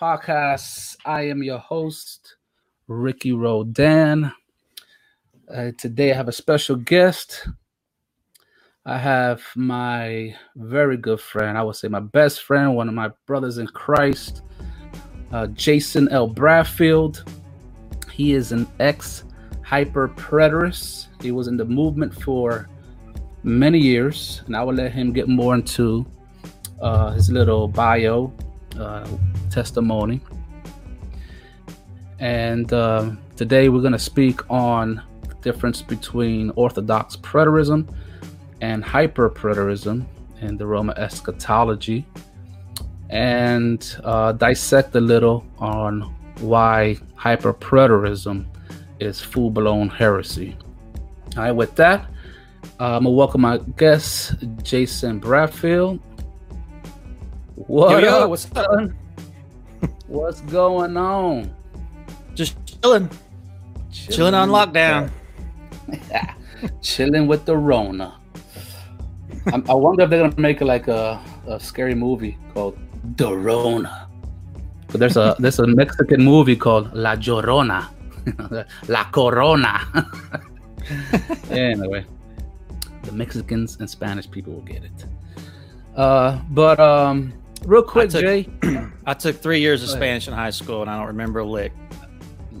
podcast. I am your host, Ricky Rodan. Uh, today I have a special guest. I have my very good friend, I would say my best friend, one of my brothers in Christ, uh, Jason L. Bradfield. He is an ex hyper preterist. He was in the movement for many years, and I will let him get more into uh, his little bio uh, testimony. And uh, today we're going to speak on the difference between Orthodox preterism and hyper preterism in the Roman eschatology and uh, dissect a little on why hyper preterism is full blown heresy. All right, with that, uh, I'm gonna welcome my guest, Jason Bradfield. What yo, yo, up? what's up? What's going on? Just chilling, chilling on lockdown. Chilling with the Rona. I'm, I wonder if they're gonna make like a, a scary movie called The Rona. But there's a there's a Mexican movie called La Llorona, La Corona. anyway, the Mexicans and Spanish people will get it. Uh, but um, real quick, took- Jay. I took three years of Spanish in high school, and I don't remember a lick.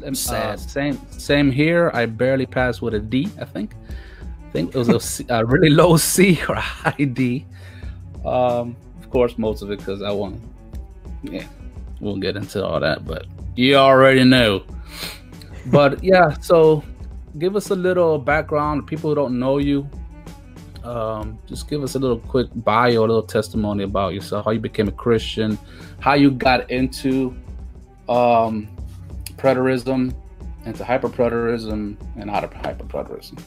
Um, Sad. Uh, same same here. I barely passed with a D. I think. I think it was a, C, a really low C or a high D. Um, of course, most of it because I want. Yeah, we'll get into all that, but you already know. But yeah, so give us a little background. People who don't know you, um, just give us a little quick bio, a little testimony about yourself, how you became a Christian, how you got into um, preterism, into hyperpreterism, and out of hyperpreterism.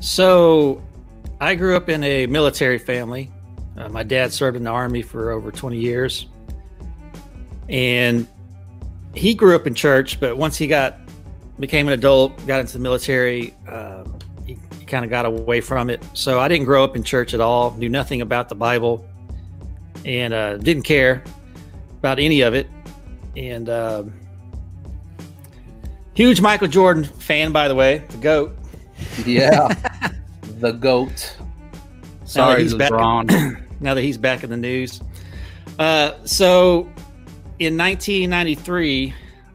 So, I grew up in a military family. Uh, my dad served in the army for over 20 years, and he grew up in church. But once he got became an adult, got into the military, um, kind of got away from it. So I didn't grow up in church at all. Knew nothing about the Bible, and uh, didn't care about any of it. And um, huge Michael Jordan fan, by the way, the goat. Yeah, the goat. Sorry, he's back. LeBron. now that he's back in the news. Uh, so in 1993,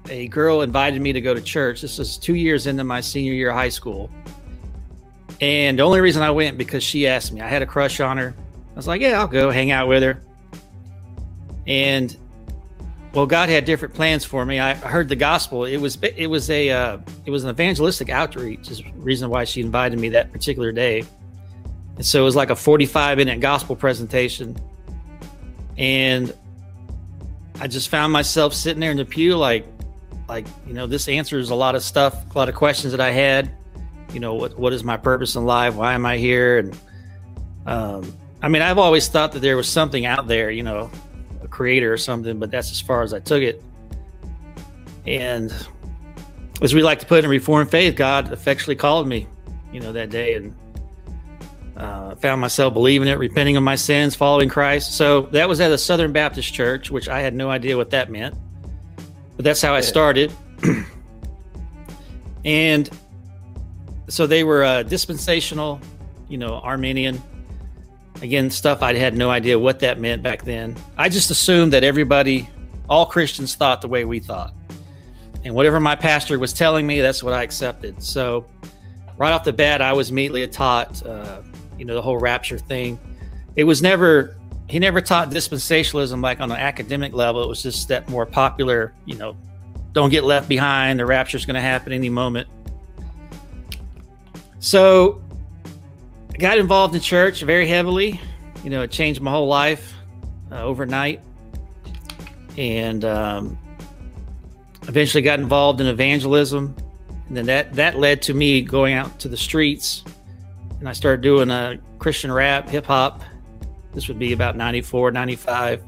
a girl invited me to go to church. This was two years into my senior year of high school. And the only reason I went because she asked me. I had a crush on her. I was like, yeah, I'll go hang out with her. And well, God had different plans for me. I heard the gospel. It was it was a uh, it was an evangelistic outreach. Is reason why she invited me that particular day. And so it was like a 45 minute gospel presentation. And I just found myself sitting there in the pew, like, like, you know, this answers a lot of stuff, a lot of questions that I had. You know, what, what is my purpose in life? Why am I here? And, um, I mean, I've always thought that there was something out there, you know, a creator or something, but that's as far as I took it. And as we like to put in Reformed faith, God effectually called me, you know, that day. And, uh, found myself believing it, repenting of my sins, following Christ. So that was at a Southern Baptist church, which I had no idea what that meant. But that's how I started. and so they were uh, dispensational, you know, Arminian. Again, stuff I had no idea what that meant back then. I just assumed that everybody, all Christians, thought the way we thought. And whatever my pastor was telling me, that's what I accepted. So right off the bat, I was immediately taught, uh, you know, the whole rapture thing. It was never, he never taught dispensationalism like on an academic level. It was just that more popular, you know, don't get left behind. The rapture's going to happen any moment. So I got involved in church very heavily. You know, it changed my whole life uh, overnight. And um, eventually got involved in evangelism. And then that that led to me going out to the streets. And i started doing a christian rap hip hop this would be about 94 95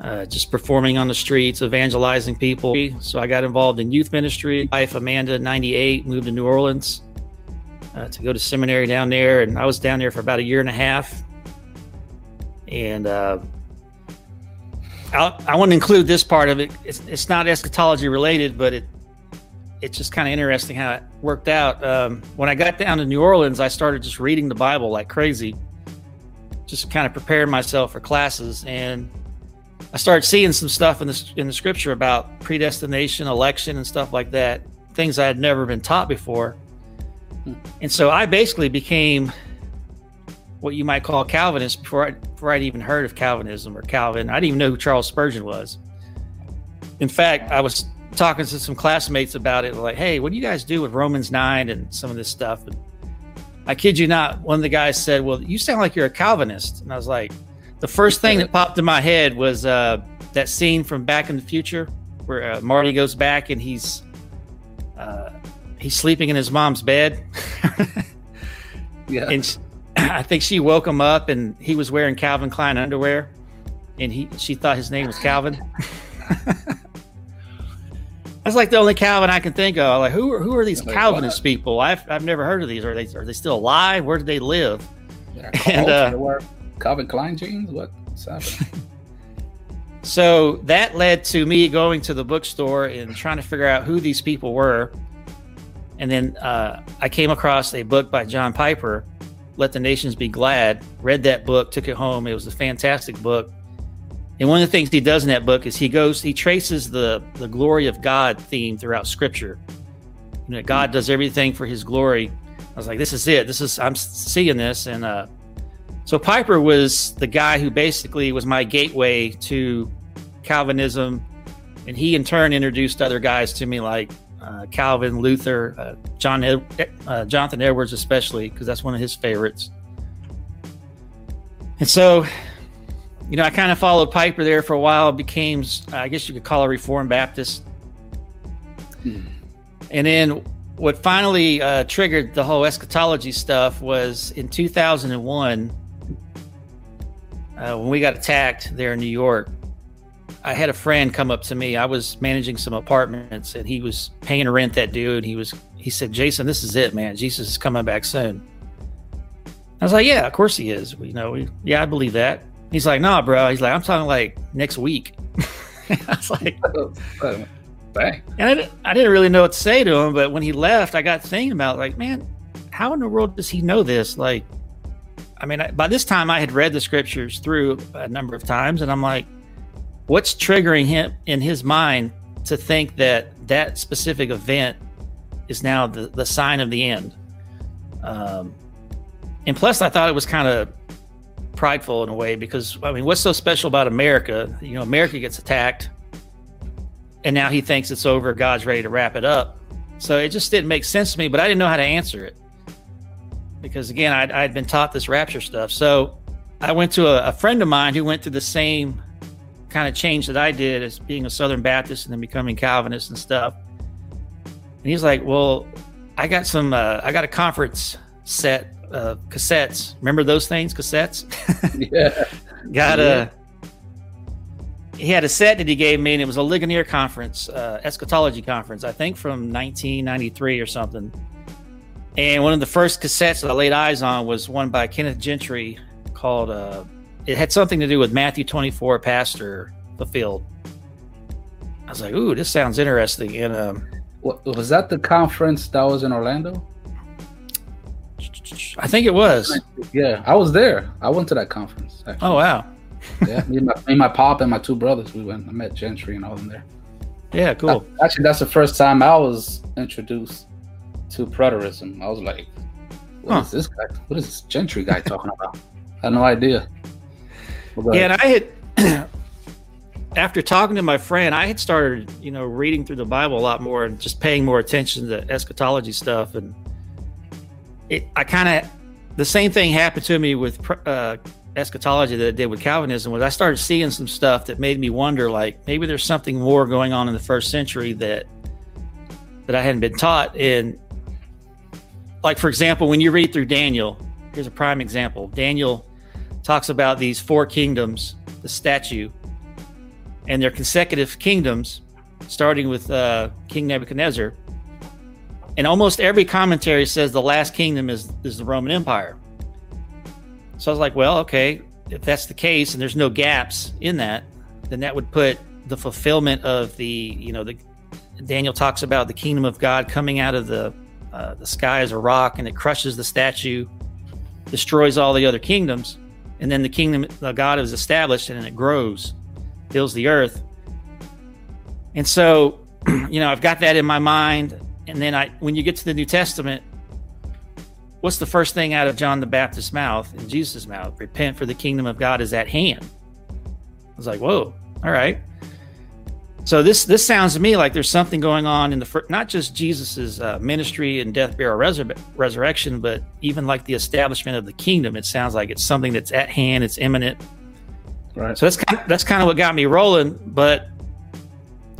uh, just performing on the streets evangelizing people. So i got involved in youth ministry wife amanda 98 moved to new orleans uh, to go to seminary down there and i was down there for about a year and a half and uh, I'll, i want to include this part of it. It's, it's not eschatology related, but it it's just kind of interesting how it worked out. Um, when I got down to New Orleans, I started just reading the Bible like crazy, just kind of preparing myself for classes, and I started seeing some stuff in the in the scripture about predestination, election, and stuff like that. Things I had never been taught before, and so I basically became what you might call Calvinist before I before I'd even heard of Calvinism or Calvin. I didn't even know who Charles Spurgeon was. In fact, I was talking to some classmates about it, like, "Hey, what do you guys do with Romans nine and some of this stuff?" And I kid you not, one of the guys said, "Well, you sound like you're a Calvinist," and I was like, "The first thing that popped in my head was uh, that scene from Back in the Future where uh, Marty goes back and he's uh, he's sleeping in his mom's bed." yeah, and I think she woke him up, and he was wearing Calvin Klein underwear, and he she thought his name was Calvin. That's like the only Calvin I can think of. Like who are who are these Calvinist people? I've I've never heard of these. Are they are they still alive? Where do they live? and uh, Calvin Klein jeans. What? so that led to me going to the bookstore and trying to figure out who these people were. And then uh, I came across a book by John Piper, "Let the Nations Be Glad." Read that book, took it home. It was a fantastic book and one of the things he does in that book is he goes, he traces the the glory of God theme throughout Scripture. You know, God does everything for His glory. I was like, this is it. This is I'm seeing this, and uh, so Piper was the guy who basically was my gateway to Calvinism, and he in turn introduced other guys to me like uh, Calvin, Luther, uh, John, uh, Jonathan Edwards, especially because that's one of his favorites. And so you know, I kind of followed Piper there for a while. Became, I guess you could call a Reformed Baptist. Hmm. And then what finally uh, triggered the whole eschatology stuff was in 2001 uh, when we got attacked there in New York. I had a friend come up to me. I was managing some apartments, and he was paying rent that dude. He was. He said, "Jason, this is it, man. Jesus is coming back soon." I was like, "Yeah, of course he is. You know, we, yeah, I believe that." He's like, nah, bro. He's like, I'm talking like next week. I was like, oh, oh, Bang. And I, I didn't really know what to say to him, but when he left, I got thinking about like, man, how in the world does he know this? Like, I mean, I, by this time I had read the scriptures through a number of times, and I'm like, what's triggering him in his mind to think that that specific event is now the, the sign of the end? Um, and plus, I thought it was kind of prideful in a way because I mean, what's so special about America? You know, America gets attacked, and now he thinks it's over. God's ready to wrap it up. So it just didn't make sense to me, but I didn't know how to answer it because again, I'd, been taught this rapture stuff. So I went to a, a friend of mine who went through the same kind of change that I did as being a Southern Baptist and then becoming Calvinist and stuff. And he's like, "Well, I got some. Uh, I got a conference set uh, cassettes. Remember those things, cassettes? yeah. Got yeah. a. He had a set that he gave me, and it was a Ligonier conference, uh, eschatology conference, I think from 1993 or something. And one of the first cassettes that I laid eyes on was one by Kenneth Gentry called. Uh, it had something to do with Matthew 24, Pastor fulfilled. I was like, "Ooh, this sounds interesting." And um, what, was that the conference that was in Orlando? I think it was. Yeah, I was there. I went to that conference. Actually. Oh wow. yeah, me and, my, me and my pop and my two brothers, we went. I met Gentry and all of them there. Yeah, cool. actually, that's the first time I was introduced to preterism. I was like, "What huh. is this guy? What is this Gentry guy talking about?" I had no idea. Yeah, and I had after talking to my friend, I had started, you know, reading through the Bible a lot more and just paying more attention to eschatology stuff and it, I kind of the same thing happened to me with uh, eschatology that it did with Calvinism. Was I started seeing some stuff that made me wonder, like maybe there's something more going on in the first century that that I hadn't been taught. And like for example, when you read through Daniel, here's a prime example. Daniel talks about these four kingdoms, the statue, and their consecutive kingdoms, starting with uh, King Nebuchadnezzar and almost every commentary says the last kingdom is is the Roman Empire. So I was like, well, okay, if that's the case and there's no gaps in that, then that would put the fulfillment of the you know the Daniel talks about the kingdom of God coming out of the uh, the sky as a rock and it crushes the statue, destroys all the other kingdoms, and then the kingdom of God is established and it grows, fills the earth. And so, you know, I've got that in my mind. And then I, when you get to the New Testament, what's the first thing out of John the Baptist's mouth and Jesus' mouth? Repent, for the kingdom of God is at hand. I was like, whoa, all right. So this this sounds to me like there's something going on in the not just Jesus's uh, ministry and death, burial, resur- resurrection, but even like the establishment of the kingdom. It sounds like it's something that's at hand, it's imminent. Right. So that's kind of, that's kind of what got me rolling. But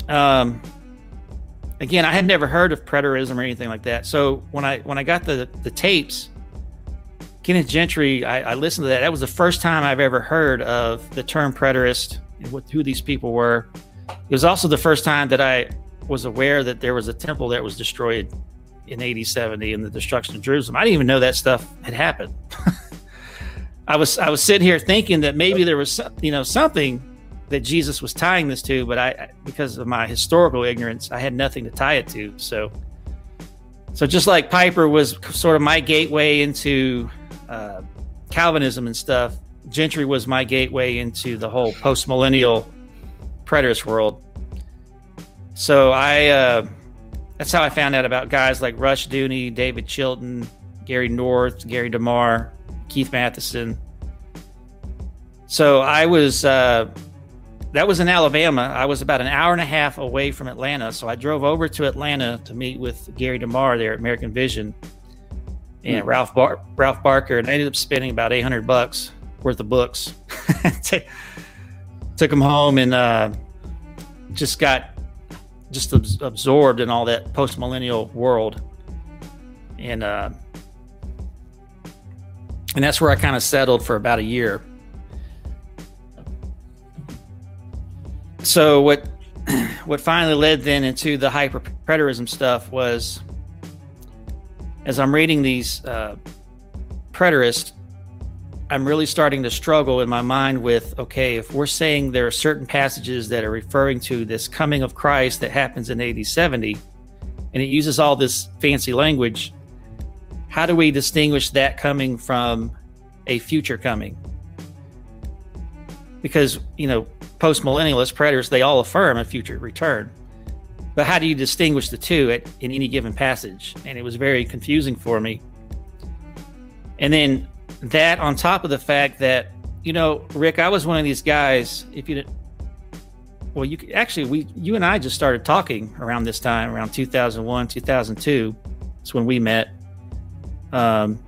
um, again, I had never heard of preterism or anything like that. So when I when I got the the tapes, Kenneth Gentry, I, I listened to that. That was the first time I've ever heard of the term preterist and what who these people were. It was also the first time that I was aware that there was a temple that was destroyed in AD 70 and the destruction of Jerusalem. I didn't even know that stuff had happened. I was I was sitting here thinking that maybe there was you know something that Jesus was tying this to, but I because of my historical ignorance, I had nothing to tie it to. So so just like Piper was sort of my gateway into uh, Calvinism and stuff, Gentry was my gateway into the whole post millennial preterist world. So I, uh, that's how I found out about guys like Rushdoony, David Chilton, Gary North, Gary DeMar, Keith Mathison. So I was, uh, that was in Alabama. I was about an hour and a half away from Atlanta. So I drove over to Atlanta to meet with Gary DeMar there at American Vision and mm-hmm. Ralph Bar- Ralph Barker, and I ended up spending about 800 bucks worth of books. took them home and uh, just got just absorbed in all that post millennial world, and uh, and that's where I kind of settled for about a year. So what what finally led then into the hyper preterism stuff was as I'm reading these uh, preterists I'm really starting to struggle in my mind with okay, if we're saying there are certain passages that are referring to this coming of Christ that happens in AD 70, and it uses all this fancy language, how do we distinguish that coming from a future coming? Because, you know, post millennialist preterists, they all affirm a future return. But how do you distinguish the two at, in any given passage? And it was very confusing for me. And then that on top of the fact that you know rick i was one of these guys if you did well you actually we you and i just started talking around this time around 2001 2002 that's when we met um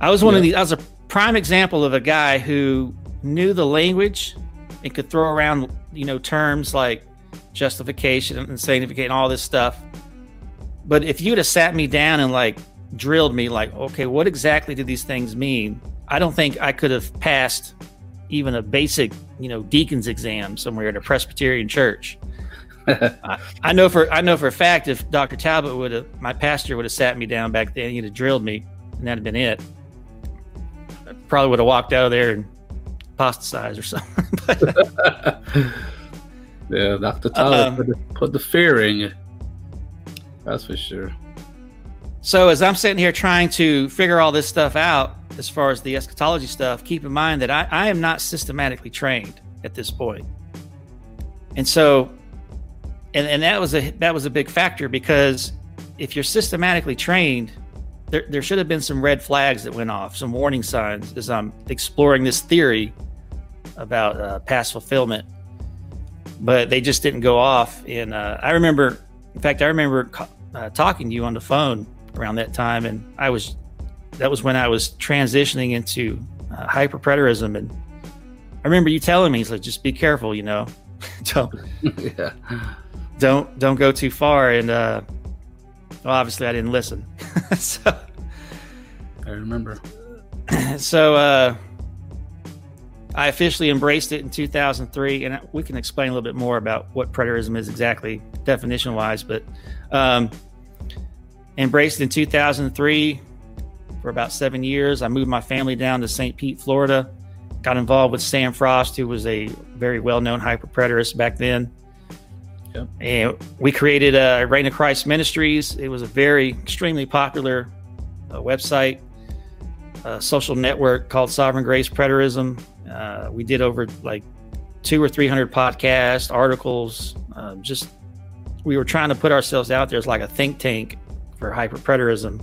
i was one yeah. of these i was a prime example of a guy who knew the language and could throw around you know terms like justification and sanctification all this stuff but if you'd have sat me down and like drilled me like, okay, what exactly do these things mean? I don't think I could have passed even a basic, you know, deacon's exam somewhere at a Presbyterian church. I, I, know for I know for a fact if Dr. Talbot would have, my pastor would have sat me down back then, he'd have drilled me, and that'd have been it. I probably would have walked out of there and apostatized or something. yeah, Dr. Talbot um, put, the, put the fear in you. That's for sure. So as I'm sitting here trying to figure all this stuff out, as far as the eschatology stuff, keep in mind that I, I am not systematically trained at this point. And so and, and that was a that was a big factor because if you're systematically trained, there, there should have been some red flags that went off, some warning signs as I'm exploring this theory about uh, past fulfillment. But they just didn't go off. And uh, I remember, in fact, I remember uh, talking to you on the phone around that time, and I was that was when I was transitioning into uh, hyper preterism, and I remember you telling me, "He's like, just be careful, you know, don't yeah. don't don't go too far." And uh, well, obviously, I didn't listen. so I remember. So uh, I officially embraced it in 2003, and we can explain a little bit more about what preterism is exactly, definition wise, but. Um, embraced in 2003 for about seven years. I moved my family down to St. Pete, Florida, got involved with Sam Frost, who was a very well-known hyperpreterist back then. Yep. And we created uh, Reign of Christ Ministries. It was a very extremely popular uh, website, a social network called Sovereign Grace Preterism. Uh, we did over like two or three hundred podcasts, articles. Uh, just we were trying to put ourselves out there as like a think tank for hyperpreterism.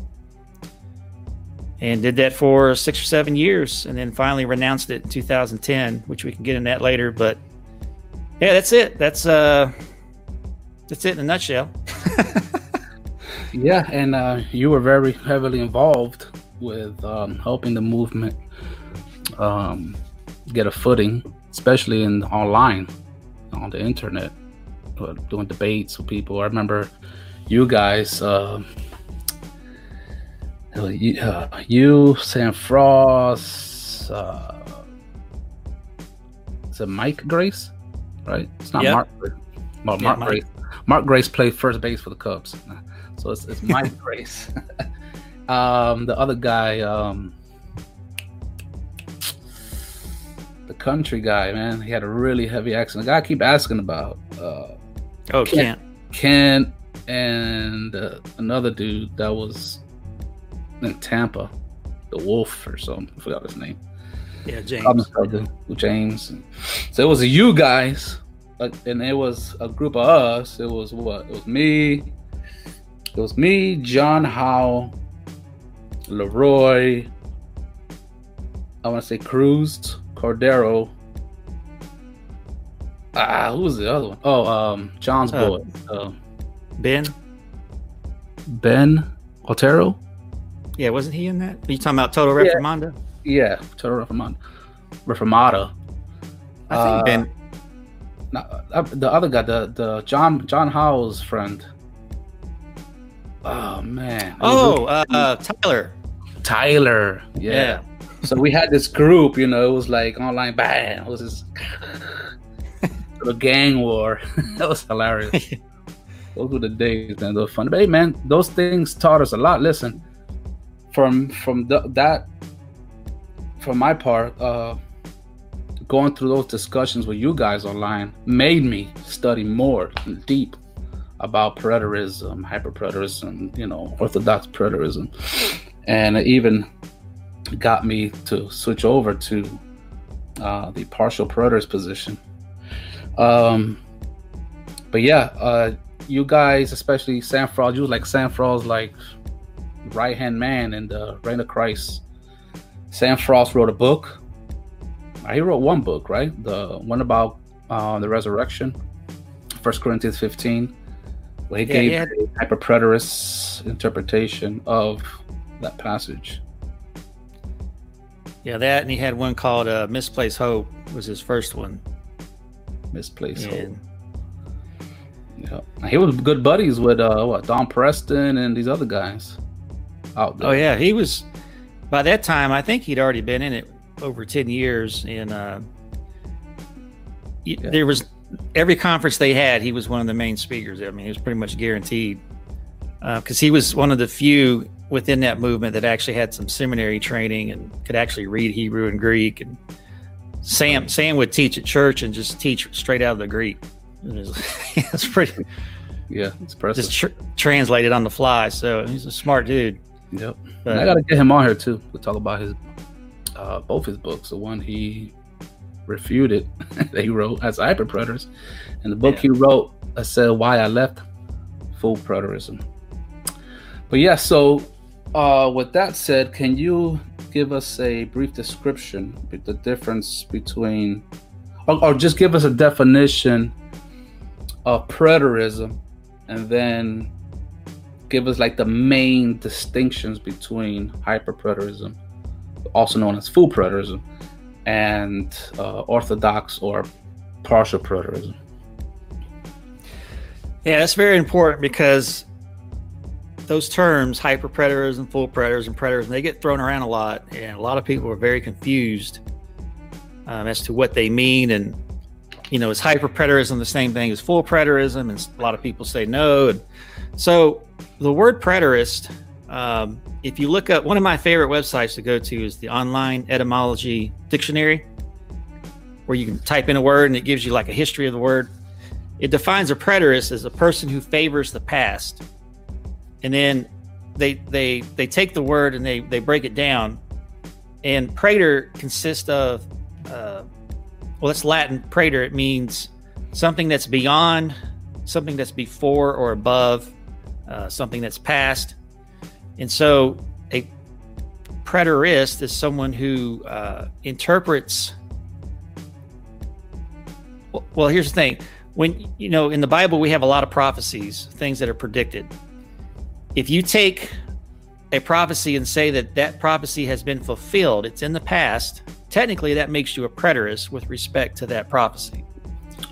And did that for six or seven years and then finally renounced it in 2010 which we can get in that later but yeah that's it. That's uh that's it in a nutshell. Yeah and uh you were very heavily involved with um helping the movement um get a footing especially in online on the internet uh, doing debates with people. I remember you guys uh you, uh, you Sam Frost, uh, is it Mike Grace? Right? It's not yep. Mark. Well, Mark Grace. Mark Grace played first base for the Cubs, so it's, it's Mike Grace. um, the other guy, um, the country guy, man, he had a really heavy accent. The guy I keep asking about. Uh, oh, Kent. Kent and uh, another dude that was in Tampa, the Wolf or something. I forgot his name. Yeah, James. James. So it was you guys, and it was a group of us. It was what? It was me. It was me, John Howe, Leroy. I want to say Cruz, Cordero. Ah, who was the other one? Oh, um, John's uh, boy, uh, Ben. Ben Otero. Yeah, wasn't he in that? Are you talking about Total Reformanda? Yeah, yeah Total Reformanda. Reformata. I think uh, Ben. Uh, the other guy, the the John John Howell's friend. Oh man. Oh, uh, uh, Tyler. Tyler. Yeah. yeah. so we had this group, you know, it was like online bam. It was this little gang war. that was hilarious. those were the days, man. Those fun. But hey, man, those things taught us a lot. Listen, from from the, that for my part uh going through those discussions with you guys online made me study more deep about preterism hyperpreterism you know orthodox preterism. And it even got me to switch over to uh, the partial preterist position. Um but yeah uh you guys especially Sam Frost you like Frost like right hand man in the Reign of Christ. Sam Frost wrote a book. Uh, he wrote one book, right? The one about uh, the resurrection, First Corinthians 15, where he yeah, gave a hyperpreterist interpretation of that passage. Yeah, that, and he had one called uh, "Misplaced Hope" was his first one. Misplaced Hope. Yeah, he was good buddies with uh, what Don Preston and these other guys out there. Oh yeah, he was. By that time, I think he'd already been in it over ten years, and uh, yeah. there was every conference they had, he was one of the main speakers. I mean, he was pretty much guaranteed because uh, he was one of the few within that movement that actually had some seminary training and could actually read Hebrew and Greek. And Sam Sam would teach at church and just teach straight out of the Greek. It was, it's pretty. Yeah, it's impressive. Just tr- translated on the fly. So he's a smart dude. Yep. But, I got to get him on here too to talk about his uh, both his books. The one he refuted that he wrote as hyper preterist, and the book yeah. he wrote that said why I left full preterism. But yeah, so uh, with that said, can you give us a brief description of the difference between, or, or just give us a definition of preterism, and then give us like the main distinctions between hyperpreterism, also known as full preterism, and uh, orthodox or partial preterism. Yeah, that's very important because those terms, hyperpreterism, full predators, preterism, preterism, they get thrown around a lot, and a lot of people are very confused um, as to what they mean. And you know, is hyperpreterism the same thing as full preterism? And a lot of people say no. And so the word preterist, um, if you look up one of my favorite websites to go to is the online etymology dictionary. where you can type in a word and it gives you like a history of the word. It defines a preterist as a person who favors the past, and then they they they take the word and they they break it down. And praeter consists of uh, well, it's Latin praeter. It means something that's beyond, something that's before or above, uh, something that's past. And so a preterist is someone who uh, interprets. Well, here's the thing. When, you know, in the Bible, we have a lot of prophecies, things that are predicted. If you take a prophecy and say that that prophecy has been fulfilled, it's in the past, technically that makes you a preterist with respect to that prophecy.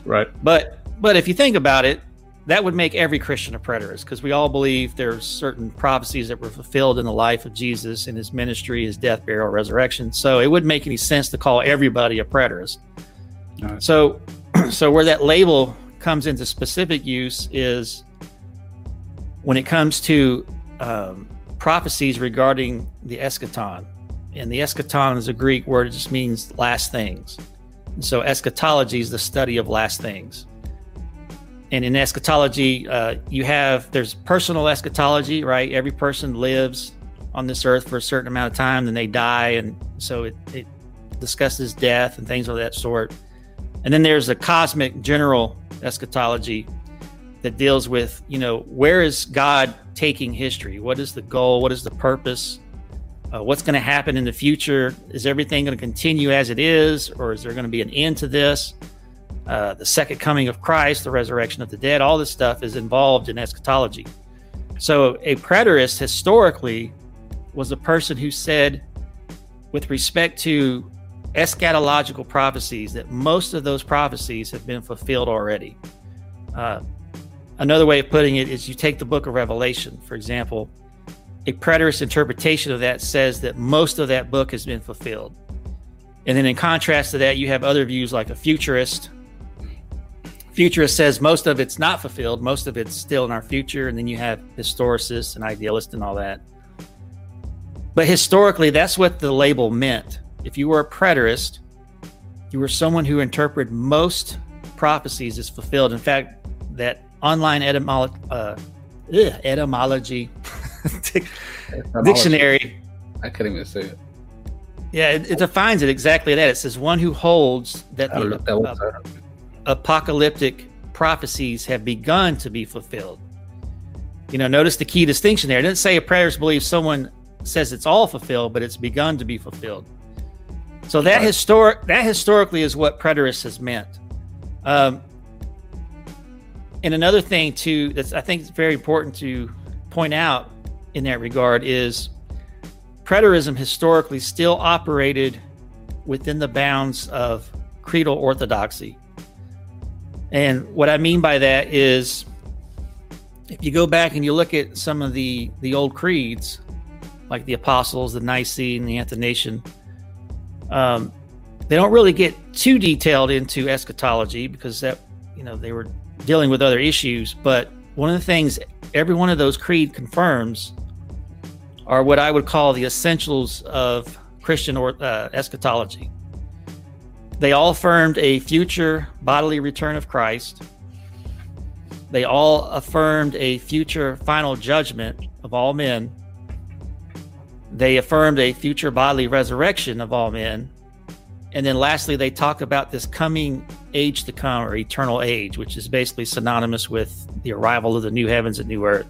Right. But but if you think about it, that would make every Christian a preterist because we all believe there's certain prophecies that were fulfilled in the life of Jesus in his ministry, his death, burial, resurrection. So it wouldn't make any sense to call everybody a preterist. Right. So so where that label comes into specific use is when it comes to um, prophecies regarding the eschaton. And the eschaton is a Greek word, it just means last things. And so eschatology is the study of last things. And in eschatology, uh, you have there's personal eschatology, right? Every person lives on this earth for a certain amount of time, then they die, and so it, it discusses death and things of that sort. And then there's a cosmic general eschatology that deals with, you know, where is God taking history? What is the goal? What is the purpose? Uh, what's going to happen in the future? Is everything going to continue as it is, or is there going to be an end to this? Uh, the second coming of Christ, the resurrection of the dead, all this stuff is involved in eschatology. So, a preterist historically was a person who said, with respect to eschatological prophecies, that most of those prophecies have been fulfilled already. Uh, another way of putting it is you take the book of Revelation, for example, a preterist interpretation of that says that most of that book has been fulfilled. And then in contrast to that, you have other views like a futurist. Futurist says most of it's not fulfilled, most of it's still in our future. And then you have historicists and idealists and all that. But historically, that's what the label meant. If you were a preterist, you were someone who interpreted most prophecies as fulfilled. In fact, that online etymolo- uh, ugh, etymology dictionary. I couldn't even say it. Yeah, it, it, defines it exactly that. It says one who holds that the apocalyptic prophecies have begun to be fulfilled. You know, notice the key distinction there. It didn't say a preterist believes someone says it's all fulfilled, but it's begun to be fulfilled. So that right. historic that historically is what preterist has meant. Um, and another thing too that's I think is very important to point out in that regard is preterism historically still operated within the bounds of creedal orthodoxy. And what I mean by that is if you go back and you look at some of the the old creeds, like the Apostles, the Nicene, the Athanasian, um, they don't really get too detailed into eschatology because that you know they were dealing with other issues. But one of the things every one of those creed confirms are what I would call the essentials of Christian or, uh, eschatology. They all affirmed a future bodily return of Christ. They all affirmed a future final judgment of all men. They affirmed a future bodily resurrection of all men. And then lastly, they talk about this coming age to come or eternal age, which is basically synonymous with the arrival of the new heavens and new earth.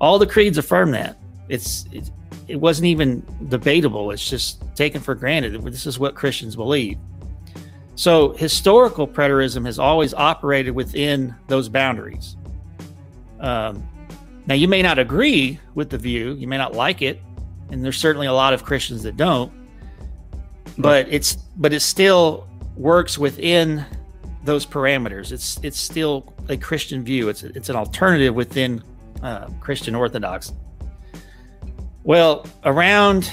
All the creeds affirm that it's it, it wasn't even debatable. It's just taken for granted. This is what Christians believe. So historical preterism has always operated within those boundaries. Um, now you may not agree with the view, you may not like it, and there's certainly a lot of Christians that don't. But it's but it still works within those parameters. It's it's still a Christian view. It's it's an alternative within uh, Christian Orthodoxy. Well, around,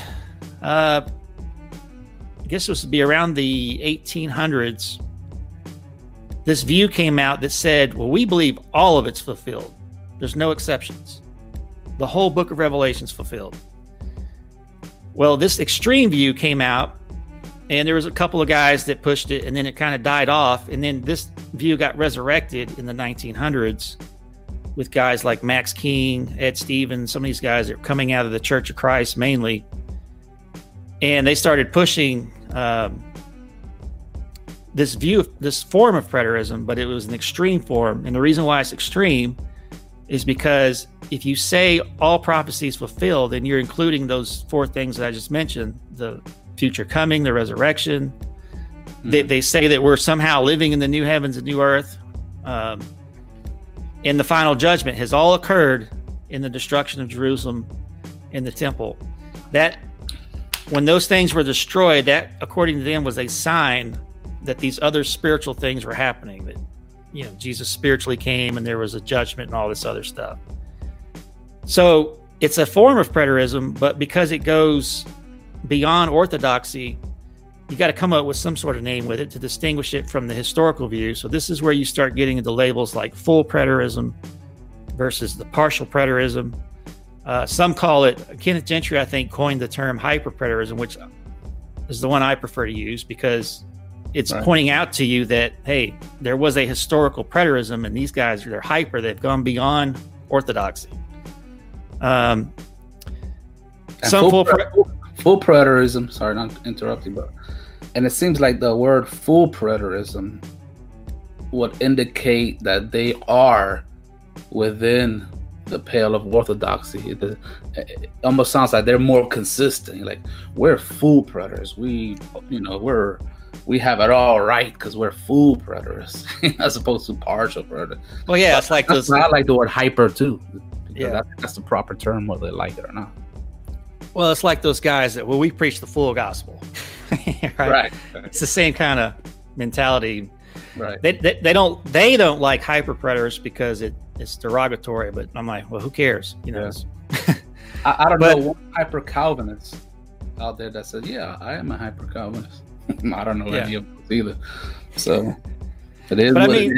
uh, I guess this would be around the 1800s, this view came out that said, well, we believe all of it's fulfilled. There's no exceptions. The whole book of Revelation is fulfilled. Well, this extreme view came out and there was a couple of guys that pushed it, and then it kind of died off, and then this view got resurrected in the 1900s with guys like Max King, Ed Stevens, some of these guys are coming out of the Church of Christ mainly, and they started pushing um, this view, of, this form of preterism, but it was an extreme form, and the reason why it's extreme is because if you say all prophecies fulfilled, then you're including those four things that I just mentioned: the future coming, the resurrection. Mm-hmm. They, they say that we're somehow living in the new heavens and new earth. Um, and the final judgment has all occurred in the destruction of Jerusalem in the temple. That when those things were destroyed, that according to them was a sign that these other spiritual things were happening. That you know Jesus spiritually came and there was a judgment and all this other stuff. So it's a form of preterism, but because it goes beyond orthodoxy, you got to come up with some sort of name with it to distinguish it from the historical view. So this is where you start getting into labels like full preterism versus the partial preterism. Uh, some call it Kenneth Gentry, I think, coined the term hyperpreterism, which is the one I prefer to use because it's right. pointing out to you that hey, there was a historical preterism, and these guys they're hyper. They've gone beyond orthodoxy. Um, some full, pre- full preterism. Sorry, not interrupting, but and it seems like the word full preterism would indicate that they are within the pale of orthodoxy. It, it, almost sounds like they're more consistent. Like we're full preterists. We, you know, we're we have it all right because we're full preterists as opposed to partial preterists. Well, yeah, it's like those. I like the word hyper too. Yeah, that, that's the proper term, whether they like it or not. Well, it's like those guys that well, we preach the full gospel, right? right? It's the same kind of mentality. Right. They, they, they don't they don't like hyper preterists because it, it's derogatory. But I'm like, well, who cares? You know. Yeah. I, I, don't but, know one hyper Calvinist out there that says, "Yeah, I am a hyper Calvinist." I don't know yeah. any of those either. So it is. But I mean,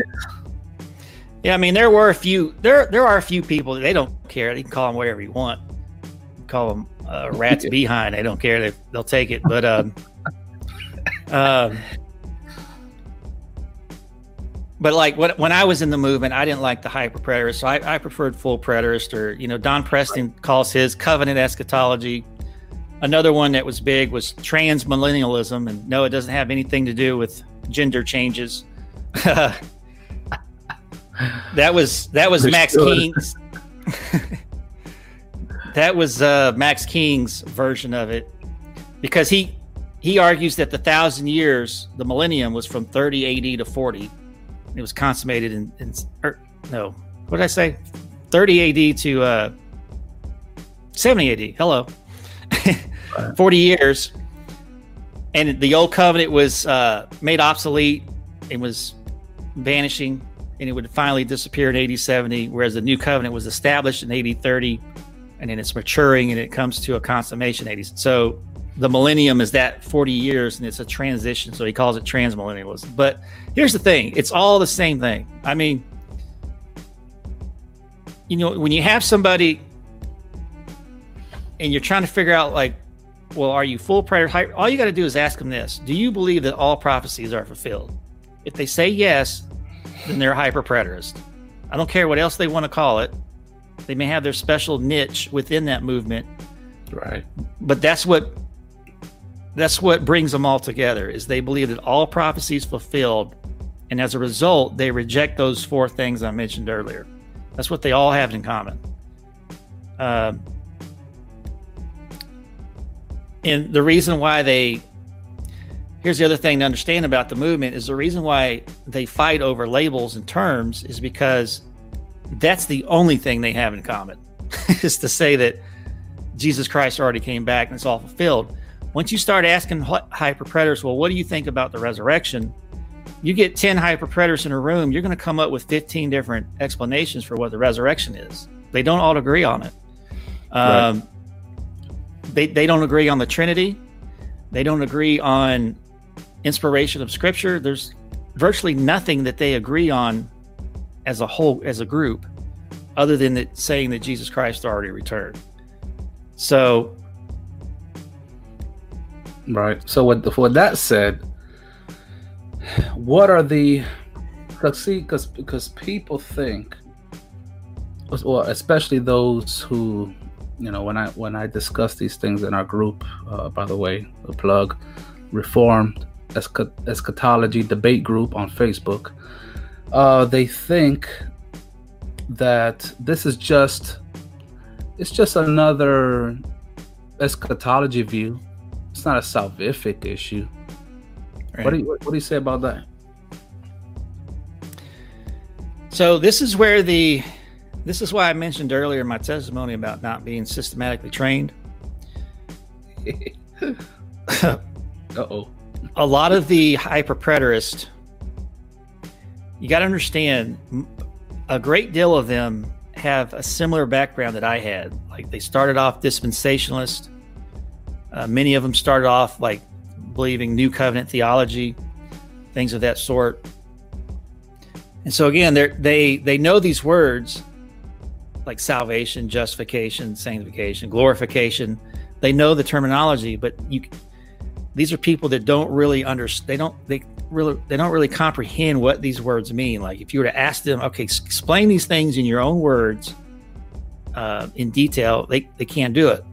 yeah, I mean, there were a few. There there are a few people that they don't care. They can call them whatever you want. Call them uh, rat's behind. They don't care. They they'll take it. But um, um, but like what, when I was in the movement, I didn't like the hyper preterist, so I, I preferred full preterist. Or you know, Don Preston calls his covenant eschatology. Another one that was big was transmillennialism, and no, it doesn't have anything to do with gender changes. that was that was Max King's. that was uh, Max King's version of it, because he he argues that the thousand years, the millennium, was from 30 AD to 40. It was consummated in, in or, no, what did I say? 30 AD to uh, 70 AD. Hello. 40 years. And the old covenant was uh, made obsolete. It was vanishing and it would finally disappear in AD 70, whereas the new covenant was established in AD 30 and then it's maturing and it comes to a consummation 80s. So the millennium is that 40 years and it's a transition. So he calls it transmillennialism. But here's the thing it's all the same thing. I mean, you know, when you have somebody and you're trying to figure out like well, are you full preterist? All you got to do is ask them this Do you believe that all prophecies are fulfilled? If they say yes, then they're hyper preterist. I don't care what else they want to call it. They may have their special niche within that movement. Right. But that's what that's what brings them all together is they believe that all prophecies fulfilled and as a result they reject those four things i mentioned earlier that's what they all have in common uh, and the reason why they here's the other thing to understand about the movement is the reason why they fight over labels and terms is because that's the only thing they have in common is to say that Jesus Christ already came back and it's all fulfilled. Once you start asking hyper preterists, well, what do you think about the resurrection? You get 10 hyper preterists in a room, you're going to come up with 15 different explanations for what the resurrection is. They don't all agree on it. Um, right they, they don't agree on the Trinity. They don't agree on inspiration of Scripture. There's virtually nothing that they agree on as a whole, as a group, other than that saying that Jesus Christ already returned. So Right. So with with that said, what are the because see because because people think well especially those who you know when i when i discuss these things in our group uh, by the way a plug reformed eschatology debate group on facebook uh, they think that this is just it's just another eschatology view it's not a salvific issue right. what, do you, what do you say about that so this is where the this is why I mentioned earlier my testimony about not being systematically trained. uh oh. A lot of the hyper preterists, you got to understand, a great deal of them have a similar background that I had. Like they started off dispensationalist. Uh, many of them started off like believing new covenant theology, things of that sort. And so again, they they they know these words like salvation, justification, sanctification, glorification. They know the terminology, but you these are people that don't really understand they don't they really they don't really comprehend what these words mean like if you were to ask them okay explain these things in your own words uh, in detail they, they can't do it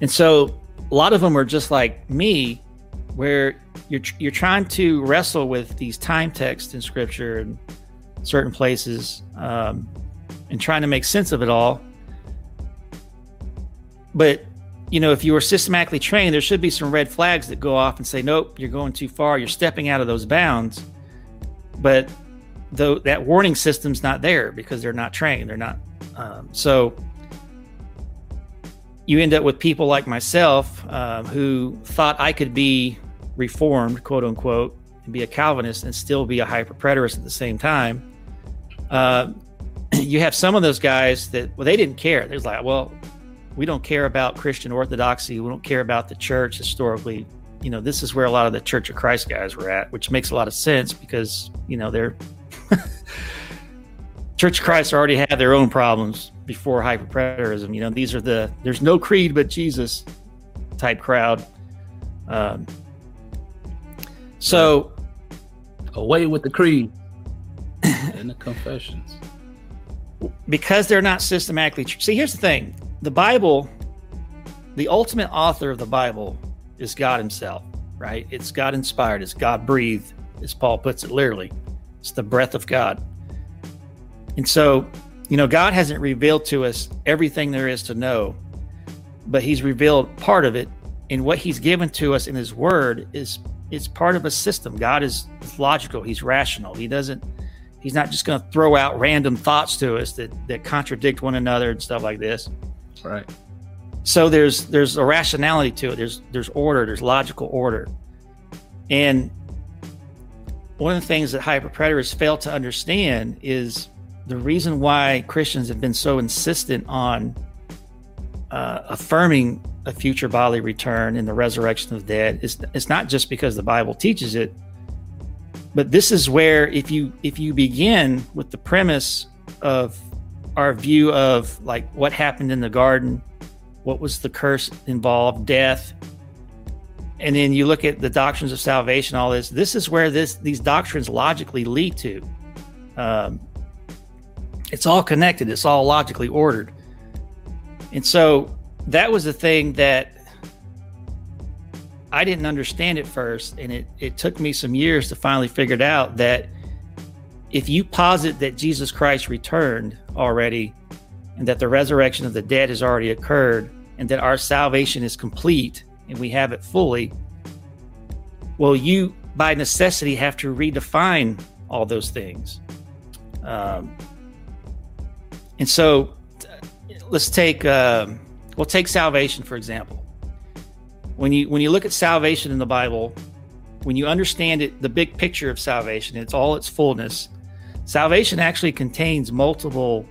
and so a lot of them are just like me where you're you're trying to wrestle with these time texts in scripture and certain places um, and trying to make sense of it all. But you know, if you were systematically trained, there should be some red flags that go off and say, "Nope, you're going too far. You're stepping out of those bounds." But though that warning system's not there because they're not trained, they're not. Um, so you end up with people like myself um, who thought I could be reformed, quote unquote, and be a Calvinist and still be a hyper preterist at the same time. Uh, you have some of those guys that well they didn't care. They're like, well, we don't care about Christian orthodoxy. We don't care about the church historically. You know, this is where a lot of the Church of Christ guys were at, which makes a lot of sense because you know they're Church of Christ already had their own problems before hyperpreterism. You know, these are the there's no creed but Jesus type crowd. Um, so away with the creed and the confessions because they're not systematically see here's the thing the bible the ultimate author of the bible is god himself right? It's god inspired it's god breathed as paul puts it literally. It's the breath of god. And so you know god hasn't revealed to us everything there is to know but he's revealed part of it. And what he's given to us in his word is it's part of a system. God is logical he's rational. He doesn't He's not just going to throw out random thoughts to us that that contradict one another and stuff like this. Right. So there's there's a rationality to it. There's there's order. There's logical order. And one of the things that hyperpreterists fail to understand is the reason why Christians have been so insistent on uh, affirming a future bodily return and the resurrection of the dead is it's not just because the Bible teaches it, but this is where if you if you begin with the premise of our view of like what happened in the garden what was the curse involved death. And then you look at the doctrines of salvation all this this is where this these doctrines logically lead to. Um, it's all connected it's all logically ordered. And so that was the thing that I didn't understand at first, and it, it took me some years to finally figure it out that if you posit that Jesus Christ returned already, and that the resurrection of the dead has already occurred, and that our salvation is complete and we have it fully, well, you by necessity have to redefine all those things. Um, and so let's take, um, we'll take salvation, for example when you when you look at salvation in the Bible, when you understand it, the big picture of salvation, it's all its fullness. Salvation actually contains multiple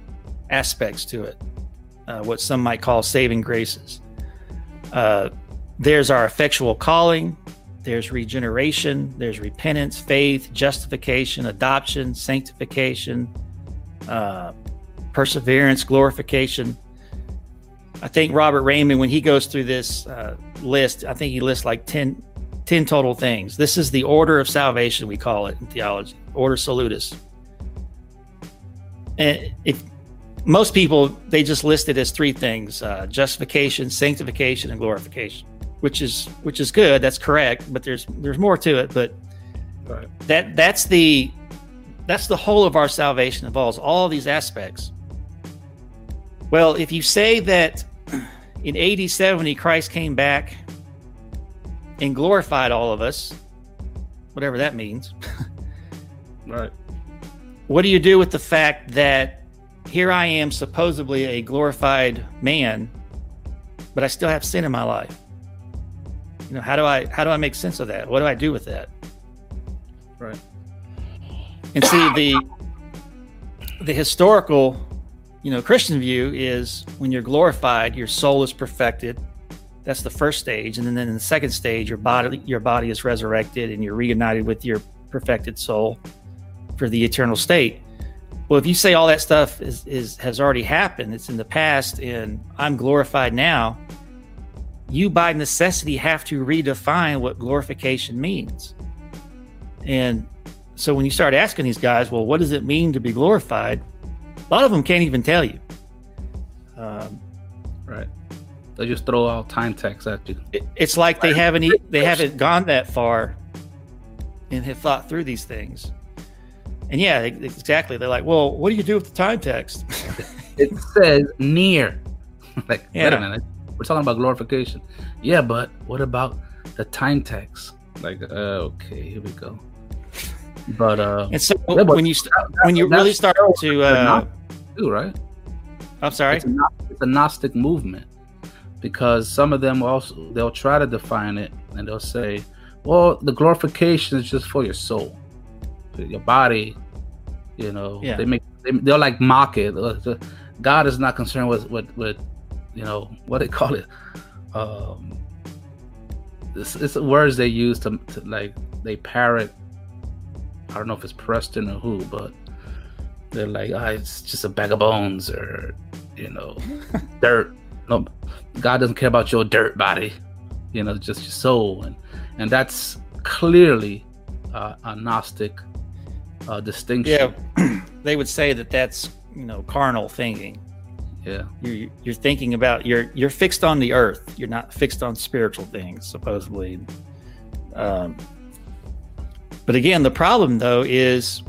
aspects to it, uh, what some might call saving graces. Uh, there's our effectual calling, there's regeneration, there's repentance, faith, justification, adoption, sanctification, uh, perseverance, glorification. I think Robert Reymond, when he goes through this uh, list, I think he lists like 10, 10 total things. This is the order of salvation, we call it in theology, ordo salutis. And if most people, they just list it as three things: uh, justification, sanctification, and glorification, which is which is good. That's correct, but there's there's more to it. But right. that that's the that's the whole of our salvation involves all these aspects. Well, if you say that in AD 70 Christ came back and glorified all of us, whatever that means. right. What do you do with the fact that here I am supposedly a glorified man, but I still have sin in my life? You know, how do I how do I make sense of that? What do I do with that? Right. And see the the historical, you know, Christian view is when you're glorified, your soul is perfected. That's the first stage, and then, in the second stage, your body your body is resurrected and you're reunited with your perfected soul for the eternal state. Well, if you say all that stuff is, is has already happened, it's in the past, and I'm glorified now, you by necessity have to redefine what glorification means. And so when you start asking these guys, well, what does it mean to be glorified? A lot of them can't even tell you. Um, right. They just throw out time text at you. It, it's like they haven't they haven't gone that far and have thought through these things. And yeah, exactly. They're like, well, what do you do with the time text? it says near. like, yeah. wait a minute. We're talking about glorification. Yeah, but what about the time text? Like, uh, okay, here we go. But uh, and so yeah, when you st- when you really start to uh, too, right? I'm sorry. It's a, it's a Gnostic movement because some of them also they'll try to define it and they'll say, well, the glorification is just for your soul, your body. You know, yeah. they make they, they'll like mock it. God is not concerned with with with you know what they call it. Um, it's, it's words they use to, to like they parrot I don't know if it's Preston or who, but they're like, oh, it's just a bag of bones or, you know, dirt. No, God doesn't care about your dirt body, you know, just your soul. And, and that's clearly uh, a Gnostic uh, distinction. Yeah, they would say that that's, you know, carnal thinking. Yeah. You're, you're thinking about, you're, you're fixed on the earth. You're not fixed on spiritual things, supposedly. Um, but again, the problem though is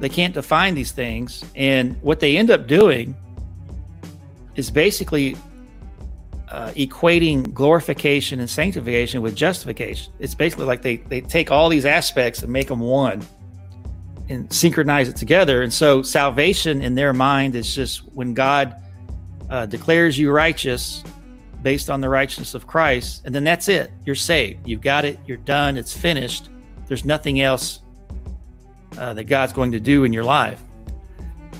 they can't define these things. And what they end up doing is basically uh, equating glorification and sanctification with justification. It's basically like they, they take all these aspects and make them one and synchronize it together. And so salvation in their mind is just when God uh, declares you righteous based on the righteousness of Christ, and then that's it. You're saved. You've got it. You're done. It's finished. There's nothing else uh, that God's going to do in your life.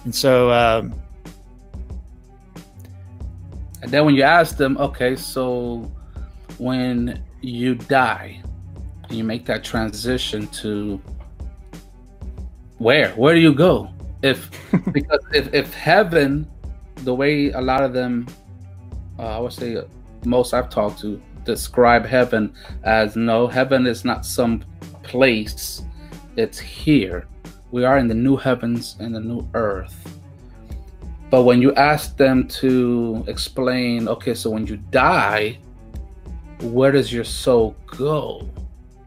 And so, um, and then when you ask them, okay, so when you die, you make that transition to where? Where do you go? If because if, if heaven, the way a lot of them uh, I would say most I've talked to describe heaven as no, heaven is not some place, it's here. We are in the new heavens and the new earth. But when you ask them to explain, okay, so when you die, where does your soul go?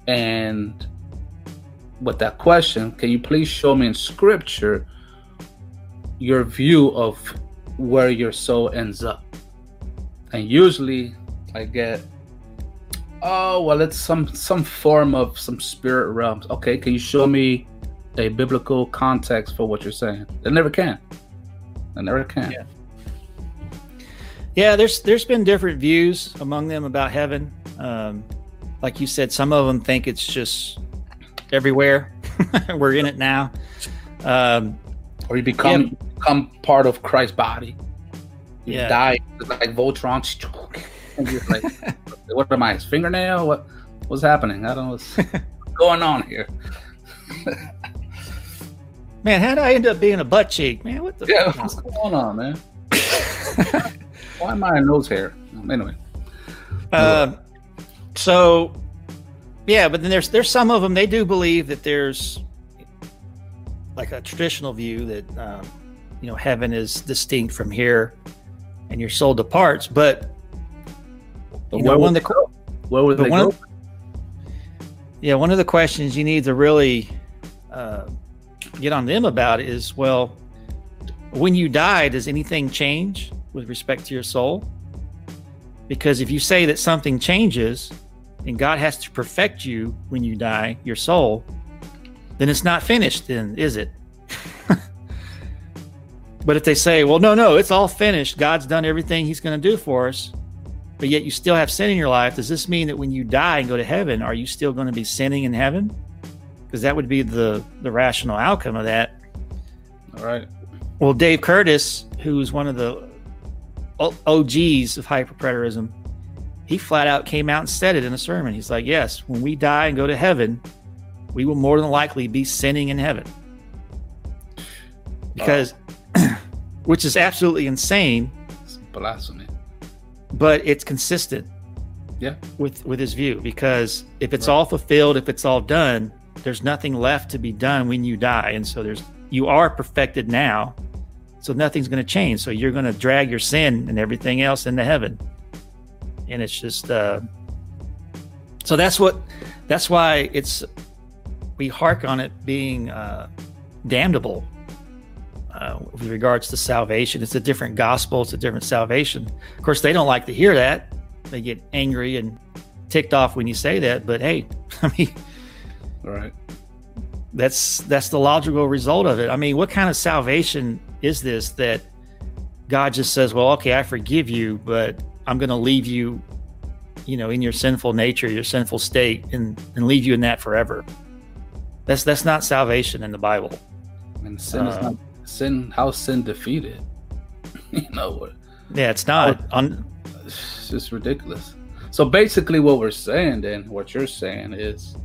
And with that question, can you please show me in scripture your view of where your soul ends up? and usually I get oh well it's some some form of some spirit realms. Okay, can you show me a biblical context for what you're saying? They never can. They never can. Yeah. Yeah, there's there's been different views among them about heaven. Um, like you said, some of them think it's just everywhere. We're in it now. Um, or you become yeah. become part of Christ's body. You yeah. die like Voltron. And you're like, what am I? His fingernail? What what's happening? I don't know what's going on here. Man, how did I end up being a butt cheek? Man, what the Yeah, what's going on, man? Why am I a nose hair? Anyway. Uh, so, yeah, but then there's there's some of them they do believe that there's like a traditional view that um, you know heaven is distinct from here, and your soul departs. But But you where know, would one of the? Where would they one go? of- yeah, one of the questions you need to really uh, get on them about is well, when you die, does anything change with respect to your soul? Because if you say that something changes and God has to perfect you when you die, your soul, then it's not finished, then is it? but if they say, well, no, no, it's all finished, God's done everything He's going to do for us, but yet you still have sin in your life, does this mean that when you die and go to heaven, are you still going to be sinning in heaven? Because that would be the the rational outcome of that. All right. Well, Dave Curtis, who's one of the OGs of hyperpreterism, he flat out came out and said it in a sermon. He's like, "Yes, when we die and go to heaven, we will more than likely be sinning in heaven." Because, which is absolutely insane, It's blasphemy. but it's consistent. Yeah. with with his view because if it's Right. all fulfilled if it's all done there's nothing left to be done when you die. And so there's you are perfected now. So nothing's going to change. So you're going to drag your sin and everything else into heaven. And it's just uh so that's what that's why it's we hark on it being uh damnable uh, with regards to salvation. It's a different gospel. It's a different salvation. Of course they don't like to hear that. They get angry and ticked off when you say that but hey i mean right. that's that's the logical result of it i mean what kind of salvation is this that god just says well okay i forgive you but i'm going to leave you you know in your sinful nature your sinful state and and leave you in that forever that's that's not salvation in the bible And sin is Uh, not sin. How sin defeated? you know what? yeah it's not on It's just ridiculous. So basically, what we're saying, then, what you're saying is,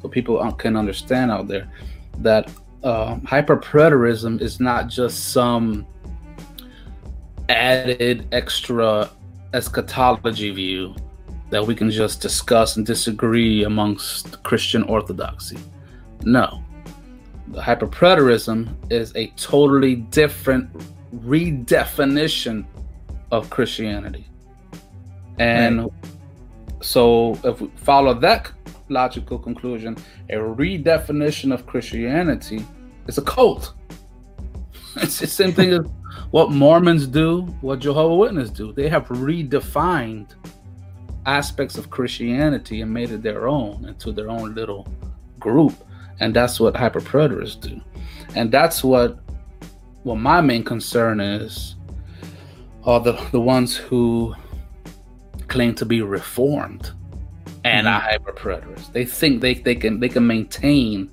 so people can understand out there, that um, hyperpreterism is not just some added extra eschatology view that we can just discuss and disagree amongst Christian orthodoxy. No. The hyperpreterism is a totally different redefinition of Christianity. And so, if we follow that logical conclusion, a redefinition of Christianity is a cult. It's the same thing as what Mormons do, what Jehovah Witnesses do. They have redefined aspects of Christianity and made it their own into their own little group. And that's what hyperpreterists do. And that's what what my main concern is are the, the ones who claim to be reformed and Mhm. are hyperpreterists. They think they, they can they can maintain,